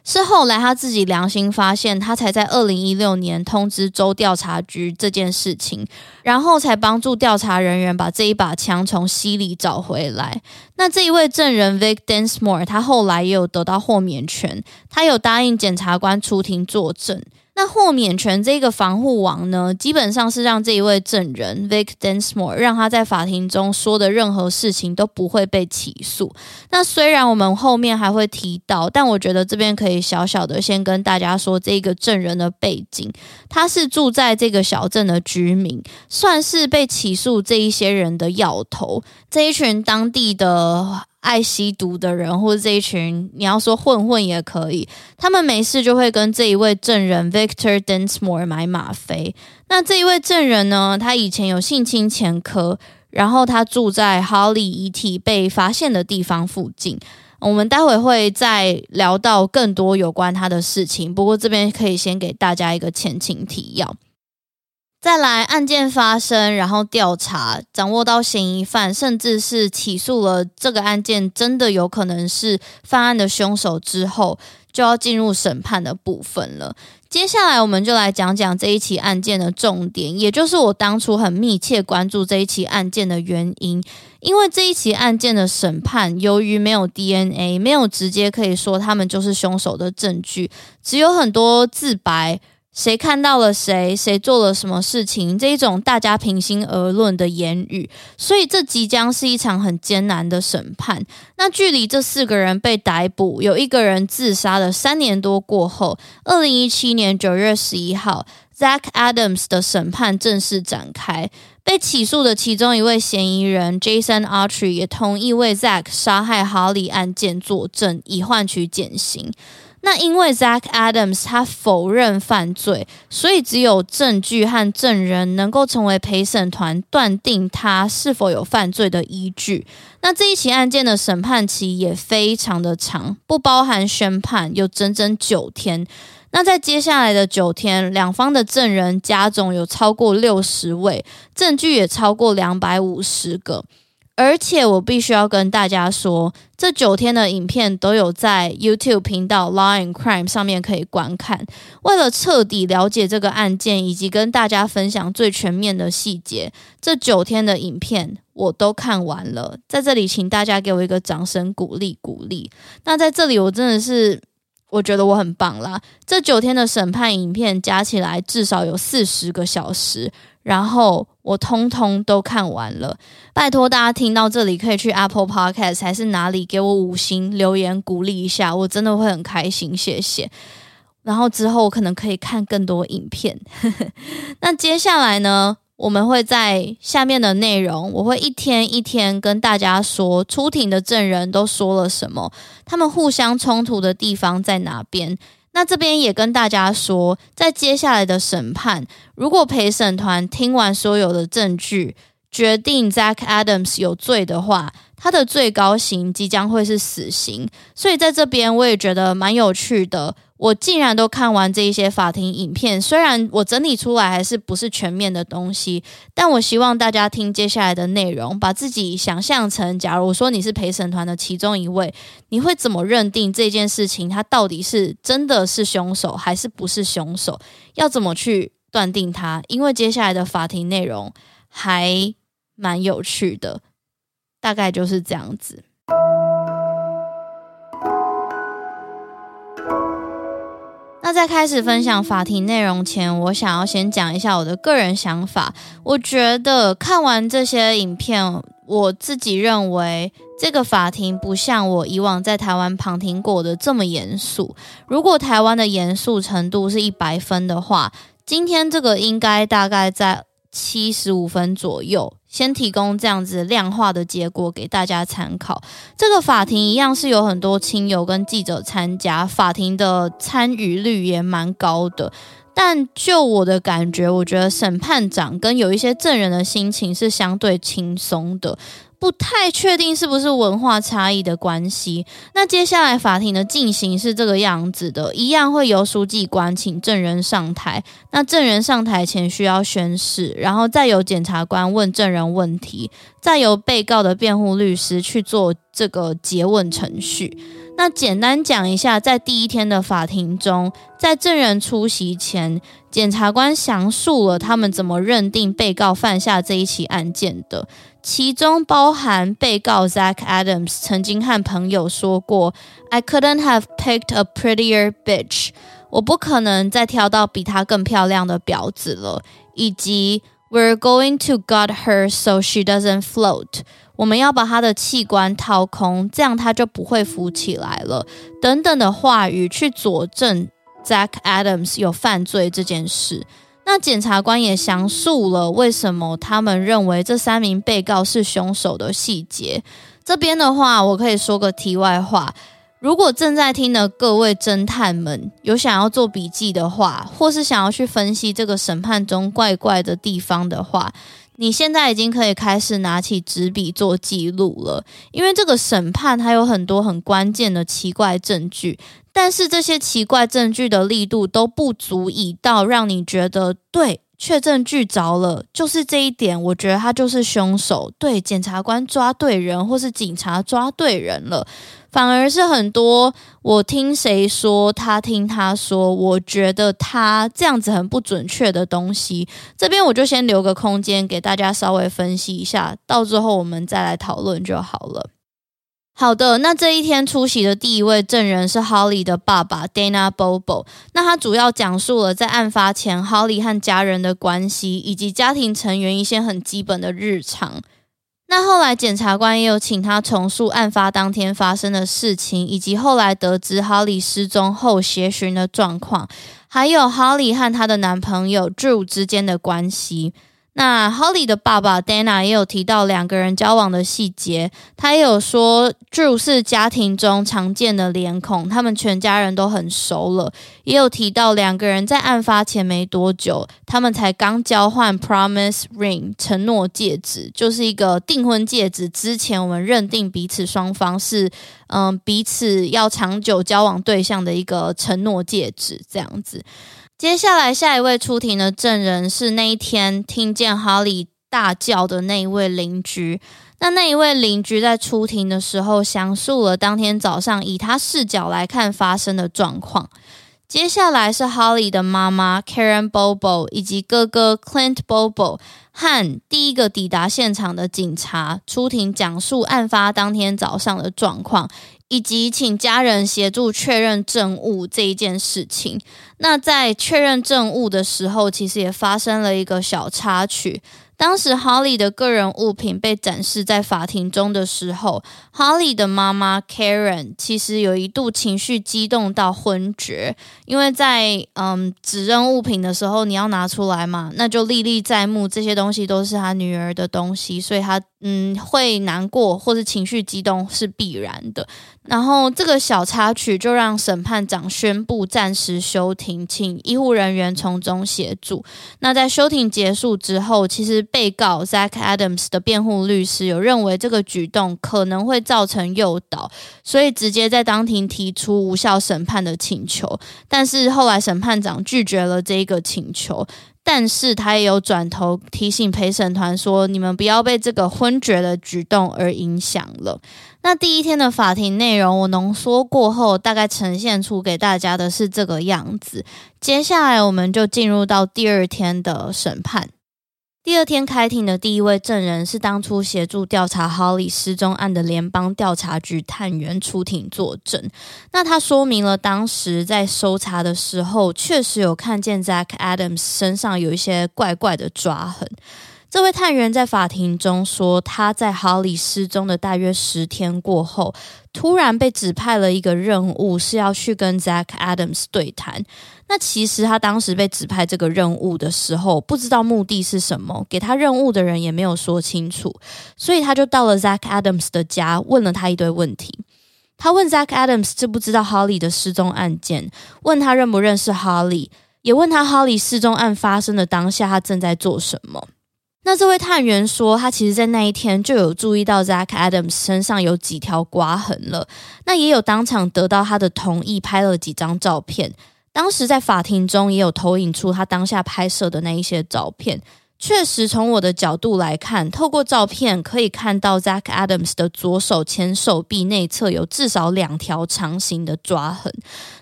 是后来他自己良心发现，他才在二零一六年通知州调查局这件事情，然后才帮助调查人员把这一把枪从溪里找回来。那这一位证人 Vic Densmore，他后来也有得到豁免权，他有答应检察官出庭作证。那豁免权这个防护网呢，基本上是让这一位证人 Vic Densmore 让他在法庭中说的任何事情都不会被起诉。那虽然我们后面还会提到，但我觉得这边可以小小的先跟大家说这个证人的背景，他是住在这个小镇的居民，算是被起诉这一些人的要头。这一群当地的。爱吸毒的人，或者这一群，你要说混混也可以。他们没事就会跟这一位证人 Victor Densmore 买吗啡。那这一位证人呢，他以前有性侵前科，然后他住在 Holly 遗体被发现的地方附近。我们待会会再聊到更多有关他的事情，不过这边可以先给大家一个前情提要。再来，案件发生，然后调查，掌握到嫌疑犯，甚至是起诉了这个案件，真的有可能是犯案的凶手之后，就要进入审判的部分了。接下来，我们就来讲讲这一起案件的重点，也就是我当初很密切关注这一起案件的原因。因为这一起案件的审判，由于没有 DNA，没有直接可以说他们就是凶手的证据，只有很多自白。谁看到了谁？谁做了什么事情？这一种大家平心而论的言语，所以这即将是一场很艰难的审判。那距离这四个人被逮捕，有一个人自杀的三年多过后，二零一七年九月十一号，Zach Adams 的审判正式展开。被起诉的其中一位嫌疑人 Jason Autry 也同意为 Zach 杀害 Holly 案件作证，以换取减刑。那因为 Zach Adams 他否认犯罪，所以只有证据和证人能够成为陪审团断定他是否有犯罪的依据。那这一起案件的审判期也非常的长，不包含宣判，有整整九天。那在接下来的九天，两方的证人加总有超过六十位，证据也超过两百五十个。而且我必须要跟大家说，这九天的影片都有在 YouTube 频道 Law and Crime 上面可以观看。为了彻底了解这个案件，以及跟大家分享最全面的细节，这九天的影片我都看完了。在这里，请大家给我一个掌声鼓励鼓励。那在这里，我真的是我觉得我很棒啦。这九天的审判影片加起来至少有四十个小时。然后我通通都看完了，拜托大家听到这里可以去 Apple Podcast 还是哪里给我五星留言鼓励一下，我真的会很开心，谢谢。然后之后我可能可以看更多影片。那接下来呢，我们会在下面的内容，我会一天一天跟大家说出庭的证人都说了什么，他们互相冲突的地方在哪边。那这边也跟大家说，在接下来的审判，如果陪审团听完所有的证据，决定 zack Adams 有罪的话，他的最高刑即将会是死刑。所以在这边我也觉得蛮有趣的。我竟然都看完这一些法庭影片，虽然我整理出来还是不是全面的东西，但我希望大家听接下来的内容，把自己想象成，假如说你是陪审团的其中一位，你会怎么认定这件事情，他到底是真的是凶手还是不是凶手？要怎么去断定他？因为接下来的法庭内容还蛮有趣的，大概就是这样子。那在开始分享法庭内容前，我想要先讲一下我的个人想法。我觉得看完这些影片，我自己认为这个法庭不像我以往在台湾旁听过的这么严肃。如果台湾的严肃程度是一百分的话，今天这个应该大概在七十五分左右。先提供这样子量化的结果给大家参考。这个法庭一样是有很多亲友跟记者参加，法庭的参与率也蛮高的。但就我的感觉，我觉得审判长跟有一些证人的心情是相对轻松的。不太确定是不是文化差异的关系。那接下来法庭的进行是这个样子的，一样会由书记官请证人上台。那证人上台前需要宣誓，然后再由检察官问证人问题，再由被告的辩护律师去做这个詰问程序。那简单讲一下，在第一天的法庭中，在证人出席前，检察官详述了他们怎么认定被告犯下这一起案件的，其中包含被告 Zach Adams 曾经和朋友说过：“I couldn't have picked a prettier bitch。”我不可能再挑到比她更漂亮的婊子了，以及 “We're going to gut her so she doesn't float。”我们要把她的器官掏空，这样她就不会浮起来了。等等的话语去佐证 Zach Adams 有犯罪这件事。那检察官也详述了为什么他们认为这三名被告是凶手的细节。这边的话，我可以说个题外话。如果正在听的各位侦探们有想要做笔记的话，或是想要去分析这个审判中怪怪的地方的话，你现在已经可以开始拿起纸笔做记录了。因为这个审判它有很多很关键的奇怪证据，但是这些奇怪证据的力度都不足以到让你觉得对，确证据着了，就是这一点，我觉得他就是凶手。对，检察官抓对人，或是警察抓对人了。反而是很多，我听谁说，他听他说，我觉得他这样子很不准确的东西，这边我就先留个空间给大家稍微分析一下，到最后我们再来讨论就好了。好的，那这一天出席的第一位证人是 Holly 的爸爸 Dana Bobo，那他主要讲述了在案发前 Holly 和家人的关系，以及家庭成员一些很基本的日常。那后来，检察官也有请他重述案发当天发生的事情，以及后来得知哈里失踪后协寻的状况，还有哈里和她的男朋友 Drew 之间的关系。那 Holly 的爸爸 Dana 也有提到两个人交往的细节，他也有说 Drew 是家庭中常见的脸孔，他们全家人都很熟了。也有提到两个人在案发前没多久，他们才刚交换 Promise Ring 承诺戒指，就是一个订婚戒指。之前我们认定彼此双方是嗯彼此要长久交往对象的一个承诺戒指，这样子。接下来，下一位出庭的证人是那一天听见哈利大叫的那一位邻居。那那一位邻居在出庭的时候，详述了当天早上以他视角来看发生的状况。接下来是哈利的妈妈 Karen Bobo 以及哥哥 Clint Bobo 和第一个抵达现场的警察出庭讲述案发当天早上的状况。以及请家人协助确认证物这一件事情。那在确认证物的时候，其实也发生了一个小插曲。当时 Holly 的个人物品被展示在法庭中的时候，Holly 的妈妈 Karen 其实有一度情绪激动到昏厥，因为在嗯指认物品的时候，你要拿出来嘛，那就历历在目，这些东西都是他女儿的东西，所以他嗯会难过或是情绪激动是必然的。然后这个小插曲就让审判长宣布暂时休庭，请医护人员从中协助。那在休庭结束之后，其实被告 Zach Adams 的辩护律师有认为这个举动可能会造成诱导，所以直接在当庭提出无效审判的请求。但是后来审判长拒绝了这个请求。但是他也有转头提醒陪审团说：“你们不要被这个昏厥的举动而影响了。”那第一天的法庭内容我浓缩过后，大概呈现出给大家的是这个样子。接下来我们就进入到第二天的审判。第二天开庭的第一位证人是当初协助调查 Holly 失踪案的联邦调查局探员出庭作证。那他说明了当时在搜查的时候，确实有看见 Zach Adams 身上有一些怪怪的抓痕。这位探员在法庭中说，他在 Holly 失踪的大约十天过后，突然被指派了一个任务，是要去跟 Zach Adams 对谈。那其实他当时被指派这个任务的时候，不知道目的是什么，给他任务的人也没有说清楚，所以他就到了 Zach Adams 的家，问了他一堆问题。他问 Zach Adams 知不知道 Holly 的失踪案件，问他认不认识 Holly，也问他 Holly 失踪案发生的当下他正在做什么。那这位探员说，他其实，在那一天就有注意到 Zach Adams 身上有几条刮痕了。那也有当场得到他的同意，拍了几张照片。当时在法庭中也有投影出他当下拍摄的那一些照片。确实，从我的角度来看，透过照片可以看到 Zach Adams 的左手前手臂内侧有至少两条长形的抓痕。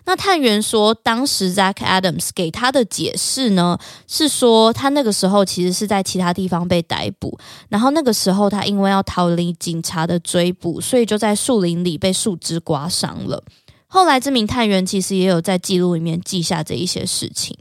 那探员说，当时 Zach Adams 给他的解释呢，是说他那个时候其实是在其他地方被逮捕，然后那个时候他因为要逃离警察的追捕，所以就在树林里被树枝刮伤了。后来这名探员其实也有在记录里面记下这一些事情。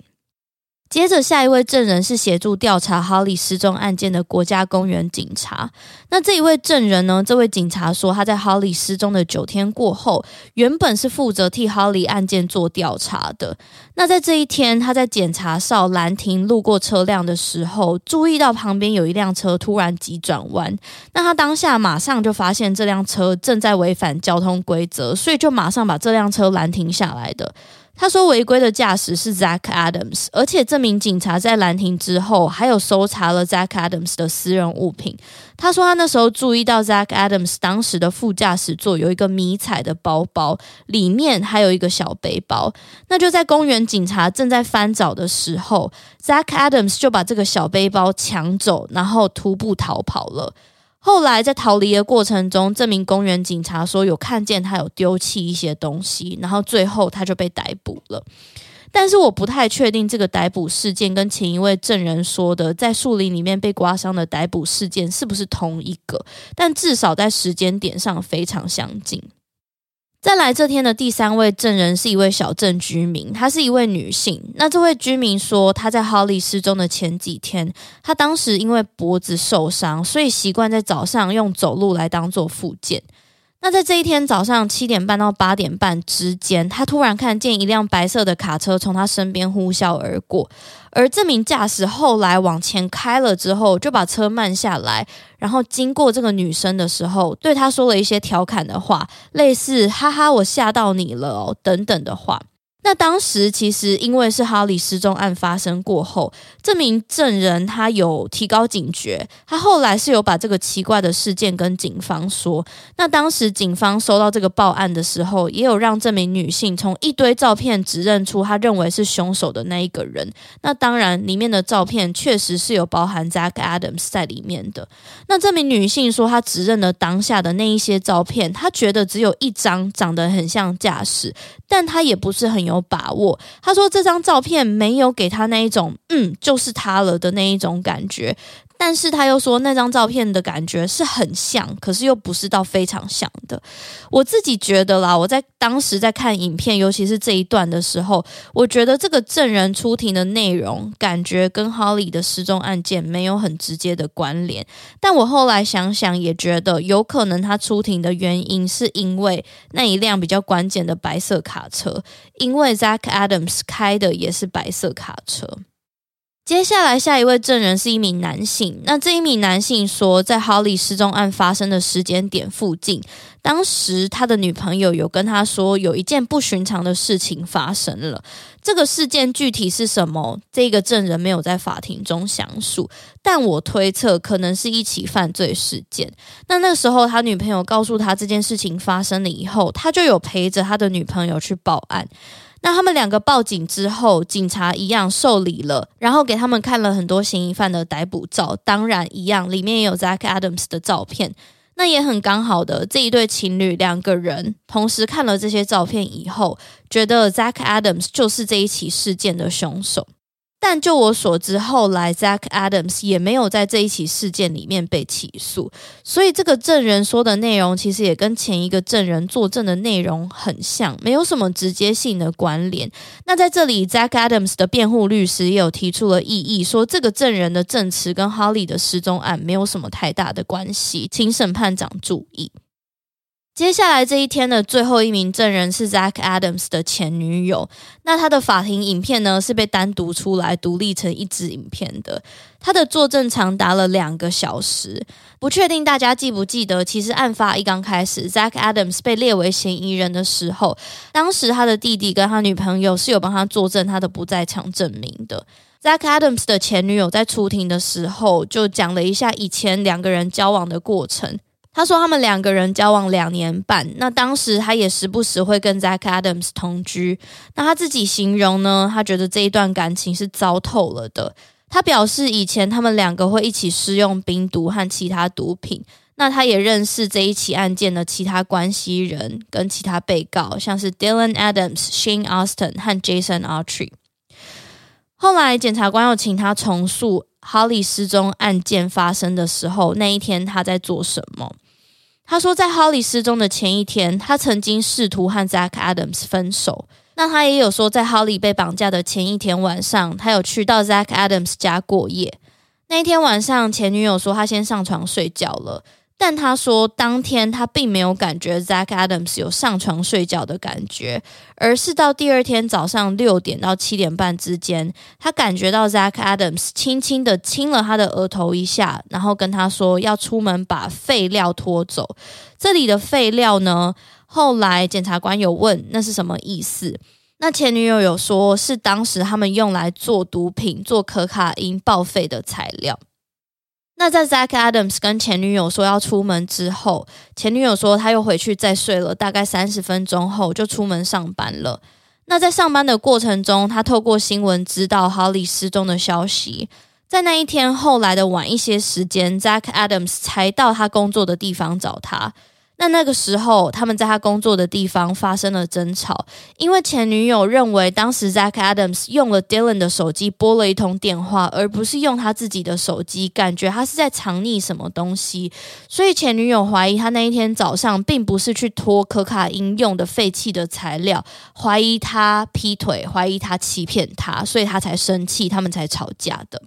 接着，下一位证人是协助调查 Holly 失踪案件的国家公园警察。那这一位证人呢？这位警察说，他在 Holly 失踪的九天过后，原本是负责替 Holly 案件做调查的。那在这一天，他在检查哨拦停路过车辆的时候，注意到旁边有一辆车突然急转弯。那他当下马上就发现这辆车正在违反交通规则，所以就马上把这辆车拦停下来的。他说违规的驾驶是 Zach Adams，而且这名警察在拦停之后，还有搜查了 Zach Adams 的私人物品。他说他那时候注意到 Zach Adams 当时的副驾驶座有一个迷彩的包包，里面还有一个小背包。那就在公园警察正在翻找的时候，Zach Adams 就把这个小背包抢走，然后徒步逃跑了。后来在逃离的过程中，这名公园警察说有看见他有丢弃一些东西，然后最后他就被逮捕了。但是我不太确定这个逮捕事件跟前一位证人说的在树林里面被刮伤的逮捕事件是不是同一个，但至少在时间点上非常相近。再来这天的第三位证人是一位小镇居民，她是一位女性。那这位居民说，她在哈利失踪的前几天，她当时因为脖子受伤，所以习惯在早上用走路来当做复健。那在这一天早上七点半到八点半之间，他突然看见一辆白色的卡车从他身边呼啸而过，而这名驾驶后来往前开了之后，就把车慢下来，然后经过这个女生的时候，对她说了一些调侃的话，类似“哈哈，我吓到你了哦”等等的话。那当时其实因为是哈利失踪案发生过后，这名证人他有提高警觉，他后来是有把这个奇怪的事件跟警方说。那当时警方收到这个报案的时候，也有让这名女性从一堆照片指认出他认为是凶手的那一个人。那当然，里面的照片确实是有包含 Zach Adams 在里面的。那这名女性说，她指认了当下的那一些照片，她觉得只有一张长得很像驾驶，但她也不是很有。有把握，他说这张照片没有给他那一种“嗯，就是他了”的那一种感觉。但是他又说那张照片的感觉是很像，可是又不是到非常像的。我自己觉得啦，我在当时在看影片，尤其是这一段的时候，我觉得这个证人出庭的内容感觉跟 Holly 的失踪案件没有很直接的关联。但我后来想想，也觉得有可能他出庭的原因是因为那一辆比较关键的白色卡车，因为 Zach Adams 开的也是白色卡车。接下来，下一位证人是一名男性。那这一名男性说，在哈利失踪案发生的时间点附近，当时他的女朋友有跟他说，有一件不寻常的事情发生了。这个事件具体是什么？这个证人没有在法庭中详述，但我推测可能是一起犯罪事件。那那时候，他女朋友告诉他这件事情发生了以后，他就有陪着他的女朋友去报案。那他们两个报警之后，警察一样受理了，然后给他们看了很多嫌疑犯的逮捕照，当然一样，里面也有 Zach Adams 的照片。那也很刚好的，这一对情侣两个人同时看了这些照片以后，觉得 Zach Adams 就是这一起事件的凶手。但就我所知，后来 Zach Adams 也没有在这一起事件里面被起诉，所以这个证人说的内容其实也跟前一个证人作证的内容很像，没有什么直接性的关联。那在这里，Zach Adams 的辩护律师也有提出了异议，说这个证人的证词跟 Holly 的失踪案没有什么太大的关系，请审判长注意。接下来这一天的最后一名证人是 Zach Adams 的前女友。那他的法庭影片呢，是被单独出来独立成一支影片的。他的作证长达了两个小时。不确定大家记不记得，其实案发一刚开始，Zach Adams 被列为嫌疑人的时候，当时他的弟弟跟他女朋友是有帮他作证他的不在场证明的。Zach Adams 的前女友在出庭的时候就讲了一下以前两个人交往的过程。他说他们两个人交往两年半，那当时他也时不时会跟 Zach Adams 同居。那他自己形容呢，他觉得这一段感情是糟透了的。他表示以前他们两个会一起施用冰毒和其他毒品。那他也认识这一起案件的其他关系人跟其他被告，像是 Dylan Adams、Shane Austin 和 Jason Autry。后来检察官又请他重述哈里失踪案件发生的时候，那一天他在做什么。他说，在哈里失踪的前一天，他曾经试图和 Zach Adams 分手。那他也有说，在哈利被绑架的前一天晚上，他有去到 Zach Adams 家过夜。那一天晚上，前女友说她先上床睡觉了。但他说，当天他并没有感觉 Zach Adams 有上床睡觉的感觉，而是到第二天早上六点到七点半之间，他感觉到 Zach Adams 轻轻的亲了他的额头一下，然后跟他说要出门把废料拖走。这里的废料呢，后来检察官有问那是什么意思？那前女友有说是当时他们用来做毒品、做可卡因报废的材料。那在 Zach Adams 跟前女友说要出门之后，前女友说他又回去再睡了大概三十分钟后就出门上班了。那在上班的过程中，他透过新闻知道 Holly 失踪的消息。在那一天后来的晚一些时间，Zach Adams 才到他工作的地方找他。那那个时候，他们在他工作的地方发生了争吵，因为前女友认为当时 Zach Adams 用了 Dylan 的手机拨了一通电话，而不是用他自己的手机，感觉他是在藏匿什么东西，所以前女友怀疑他那一天早上并不是去拖可卡因用的废弃的材料，怀疑他劈腿，怀疑他欺骗他，所以他才生气，他们才吵架的。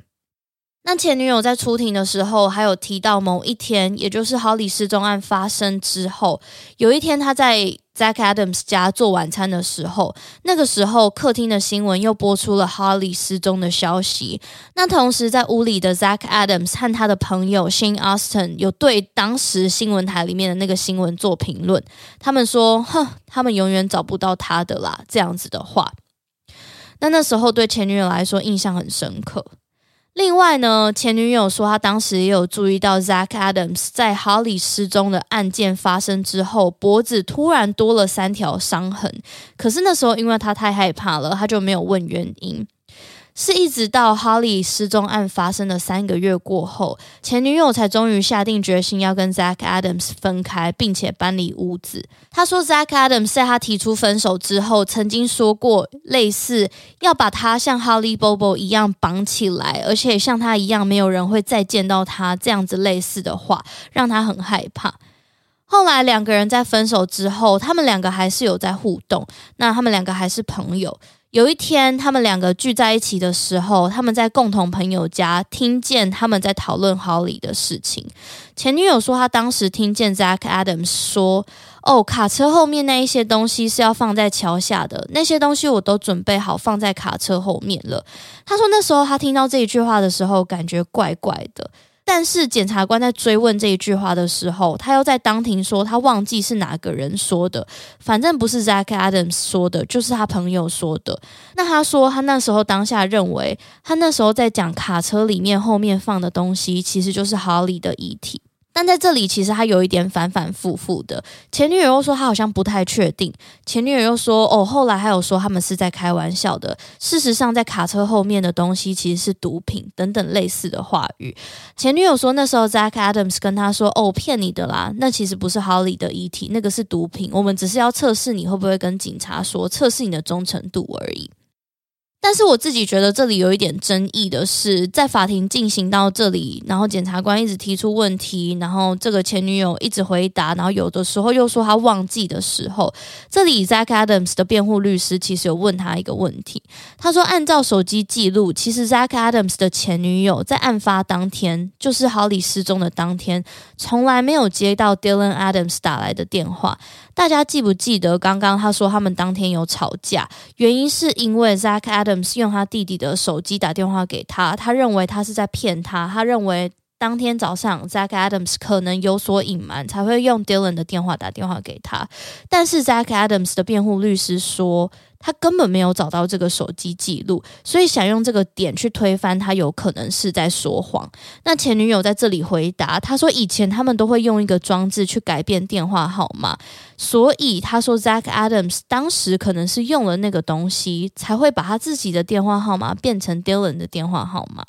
那前女友在出庭的时候，还有提到某一天，也就是 Holly 失踪案发生之后，有一天他在 Zach Adams 家做晚餐的时候，那个时候客厅的新闻又播出了 Holly 失踪的消息。那同时在屋里的 Zach Adams 和他的朋友 Shane Austin 有对当时新闻台里面的那个新闻做评论，他们说：“哼，他们永远找不到他的啦。”这样子的话，那那时候对前女友来说印象很深刻。另外呢，前女友说，她当时也有注意到 Zach Adams 在哈里失踪的案件发生之后，脖子突然多了三条伤痕。可是那时候，因为他太害怕了，他就没有问原因。是一直到 Holly 失踪案发生的三个月过后，前女友才终于下定决心要跟 Zach Adams 分开，并且搬离屋子。他说，Zach Adams 在他提出分手之后，曾经说过类似要把他像 Holly Bobo 一样绑起来，而且像他一样没有人会再见到他这样子类似的话，让他很害怕。后来两个人在分手之后，他们两个还是有在互动，那他们两个还是朋友。有一天，他们两个聚在一起的时候，他们在共同朋友家听见他们在讨论 Holly 的事情。前女友说，她当时听见 Zack Adams 说：“哦，卡车后面那一些东西是要放在桥下的，那些东西我都准备好放在卡车后面了。”她说，那时候她听到这一句话的时候，感觉怪怪的。但是检察官在追问这一句话的时候，他又在当庭说他忘记是哪个人说的，反正不是 Zach Adams 说的，就是他朋友说的。那他说他那时候当下认为，他那时候在讲卡车里面后面放的东西，其实就是哈利的遗体。但在这里，其实他有一点反反复复的。前女友又说他好像不太确定，前女友又说哦，后来还有说他们是在开玩笑的。事实上，在卡车后面的东西其实是毒品等等类似的话语。前女友说那时候 Zach Adams 跟他说哦，骗你的啦，那其实不是 Holly 的遗体，那个是毒品。我们只是要测试你会不会跟警察说，测试你的忠诚度而已。但是我自己觉得这里有一点争议的是，在法庭进行到这里，然后检察官一直提出问题，然后这个前女友一直回答，然后有的时候又说他忘记的时候，这里 Zach Adams 的辩护律师其实有问他一个问题，他说按照手机记录，其实 Zach Adams 的前女友在案发当天，就是 Holly 失踪的当天，从来没有接到 Dylan Adams 打来的电话。大家记不记得刚刚他说他们当天有吵架，原因是因为 Zach Adams 用他弟弟的手机打电话给他，他认为他是在骗他，他认为当天早上 Zach Adams 可能有所隐瞒，才会用 Dylan 的电话打电话给他。但是 Zach Adams 的辩护律师说，他根本没有找到这个手机记录，所以想用这个点去推翻他有可能是在说谎。那前女友在这里回答，他说以前他们都会用一个装置去改变电话号码，所以他说 Zach Adams 当时可能是用了那个东西，才会把他自己的电话号码变成 Dylan 的电话号码。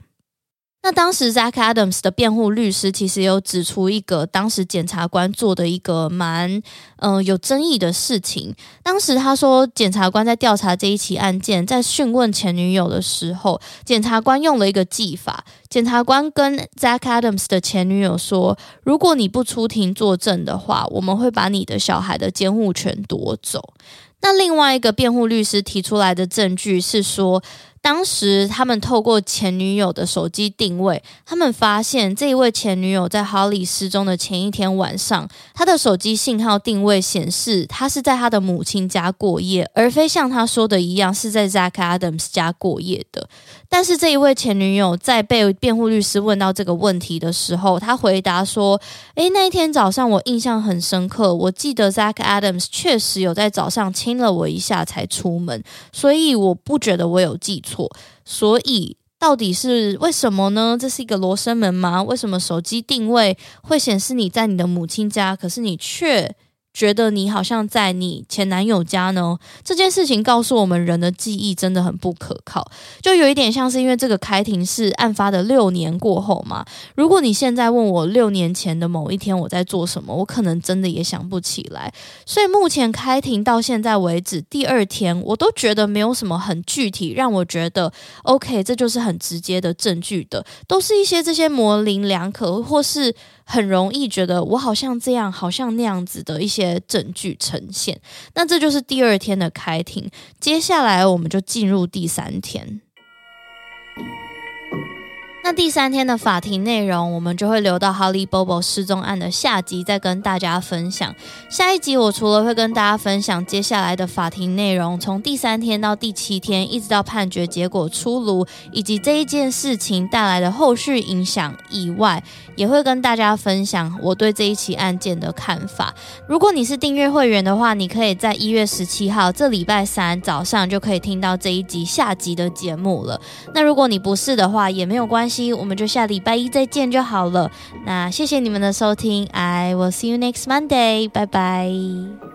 那当时 Zach Adams 的辩护律师其实有指出一个当时检察官做的一个蛮嗯、有争议的事情。当时他说，检察官在调查这一起案件，在讯问前女友的时候，检察官用了一个技法。检察官跟 Zach Adams 的前女友说：“如果你不出庭作证的话，我们会把你的小孩的监护权夺走。”那另外一个辩护律师提出来的证据是说，当时他们透过前女友的手机定位，他们发现这一位前女友在 Holly 失踪的前一天晚上，她的手机信号定位显示她是在她的母亲家过夜，而非像她说的一样是在 Zach Adams 家过夜的。但是这一位前女友在被辩护律师问到这个问题的时候，她回答说：“诶，那一天早上我印象很深刻，我记得 Zach Adams 确实有在早上亲了我一下才出门，所以我不觉得我有记错。”错，所以到底是为什么呢？这是一个罗生门吗？为什么手机定位会显示你在你的母亲家，可是你却……觉得你好像在你前男友家呢？这件事情告诉我们，人的记忆真的很不可靠。就有一点像是因为这个开庭是案发的六年过后嘛。如果你现在问我六年前的某一天我在做什么，我可能真的也想不起来。所以目前开庭到现在为止，第二天我都觉得没有什么很具体让我觉得 OK，这就是很直接的证据的，都是一些这些模棱两可或是。很容易觉得我好像这样，好像那样子的一些证据呈现，那这就是第二天的开庭。接下来我们就进入第三天。那第三天的法庭内容，我们就会留到 Holly Bobo 失踪案的下集再跟大家分享。下一集我除了会跟大家分享接下来的法庭内容，从第三天到第七天，一直到判决结果出炉，以及这一件事情带来的后续影响以外，也会跟大家分享我对这一起案件的看法。如果你是订阅会员的话，你可以在一月十七号这礼拜三早上就可以听到这一集下集的节目了。那如果你不是的话，也没有关系我们就下礼拜一再见就好了。那谢谢你们的收听，I will see you next Monday，拜拜。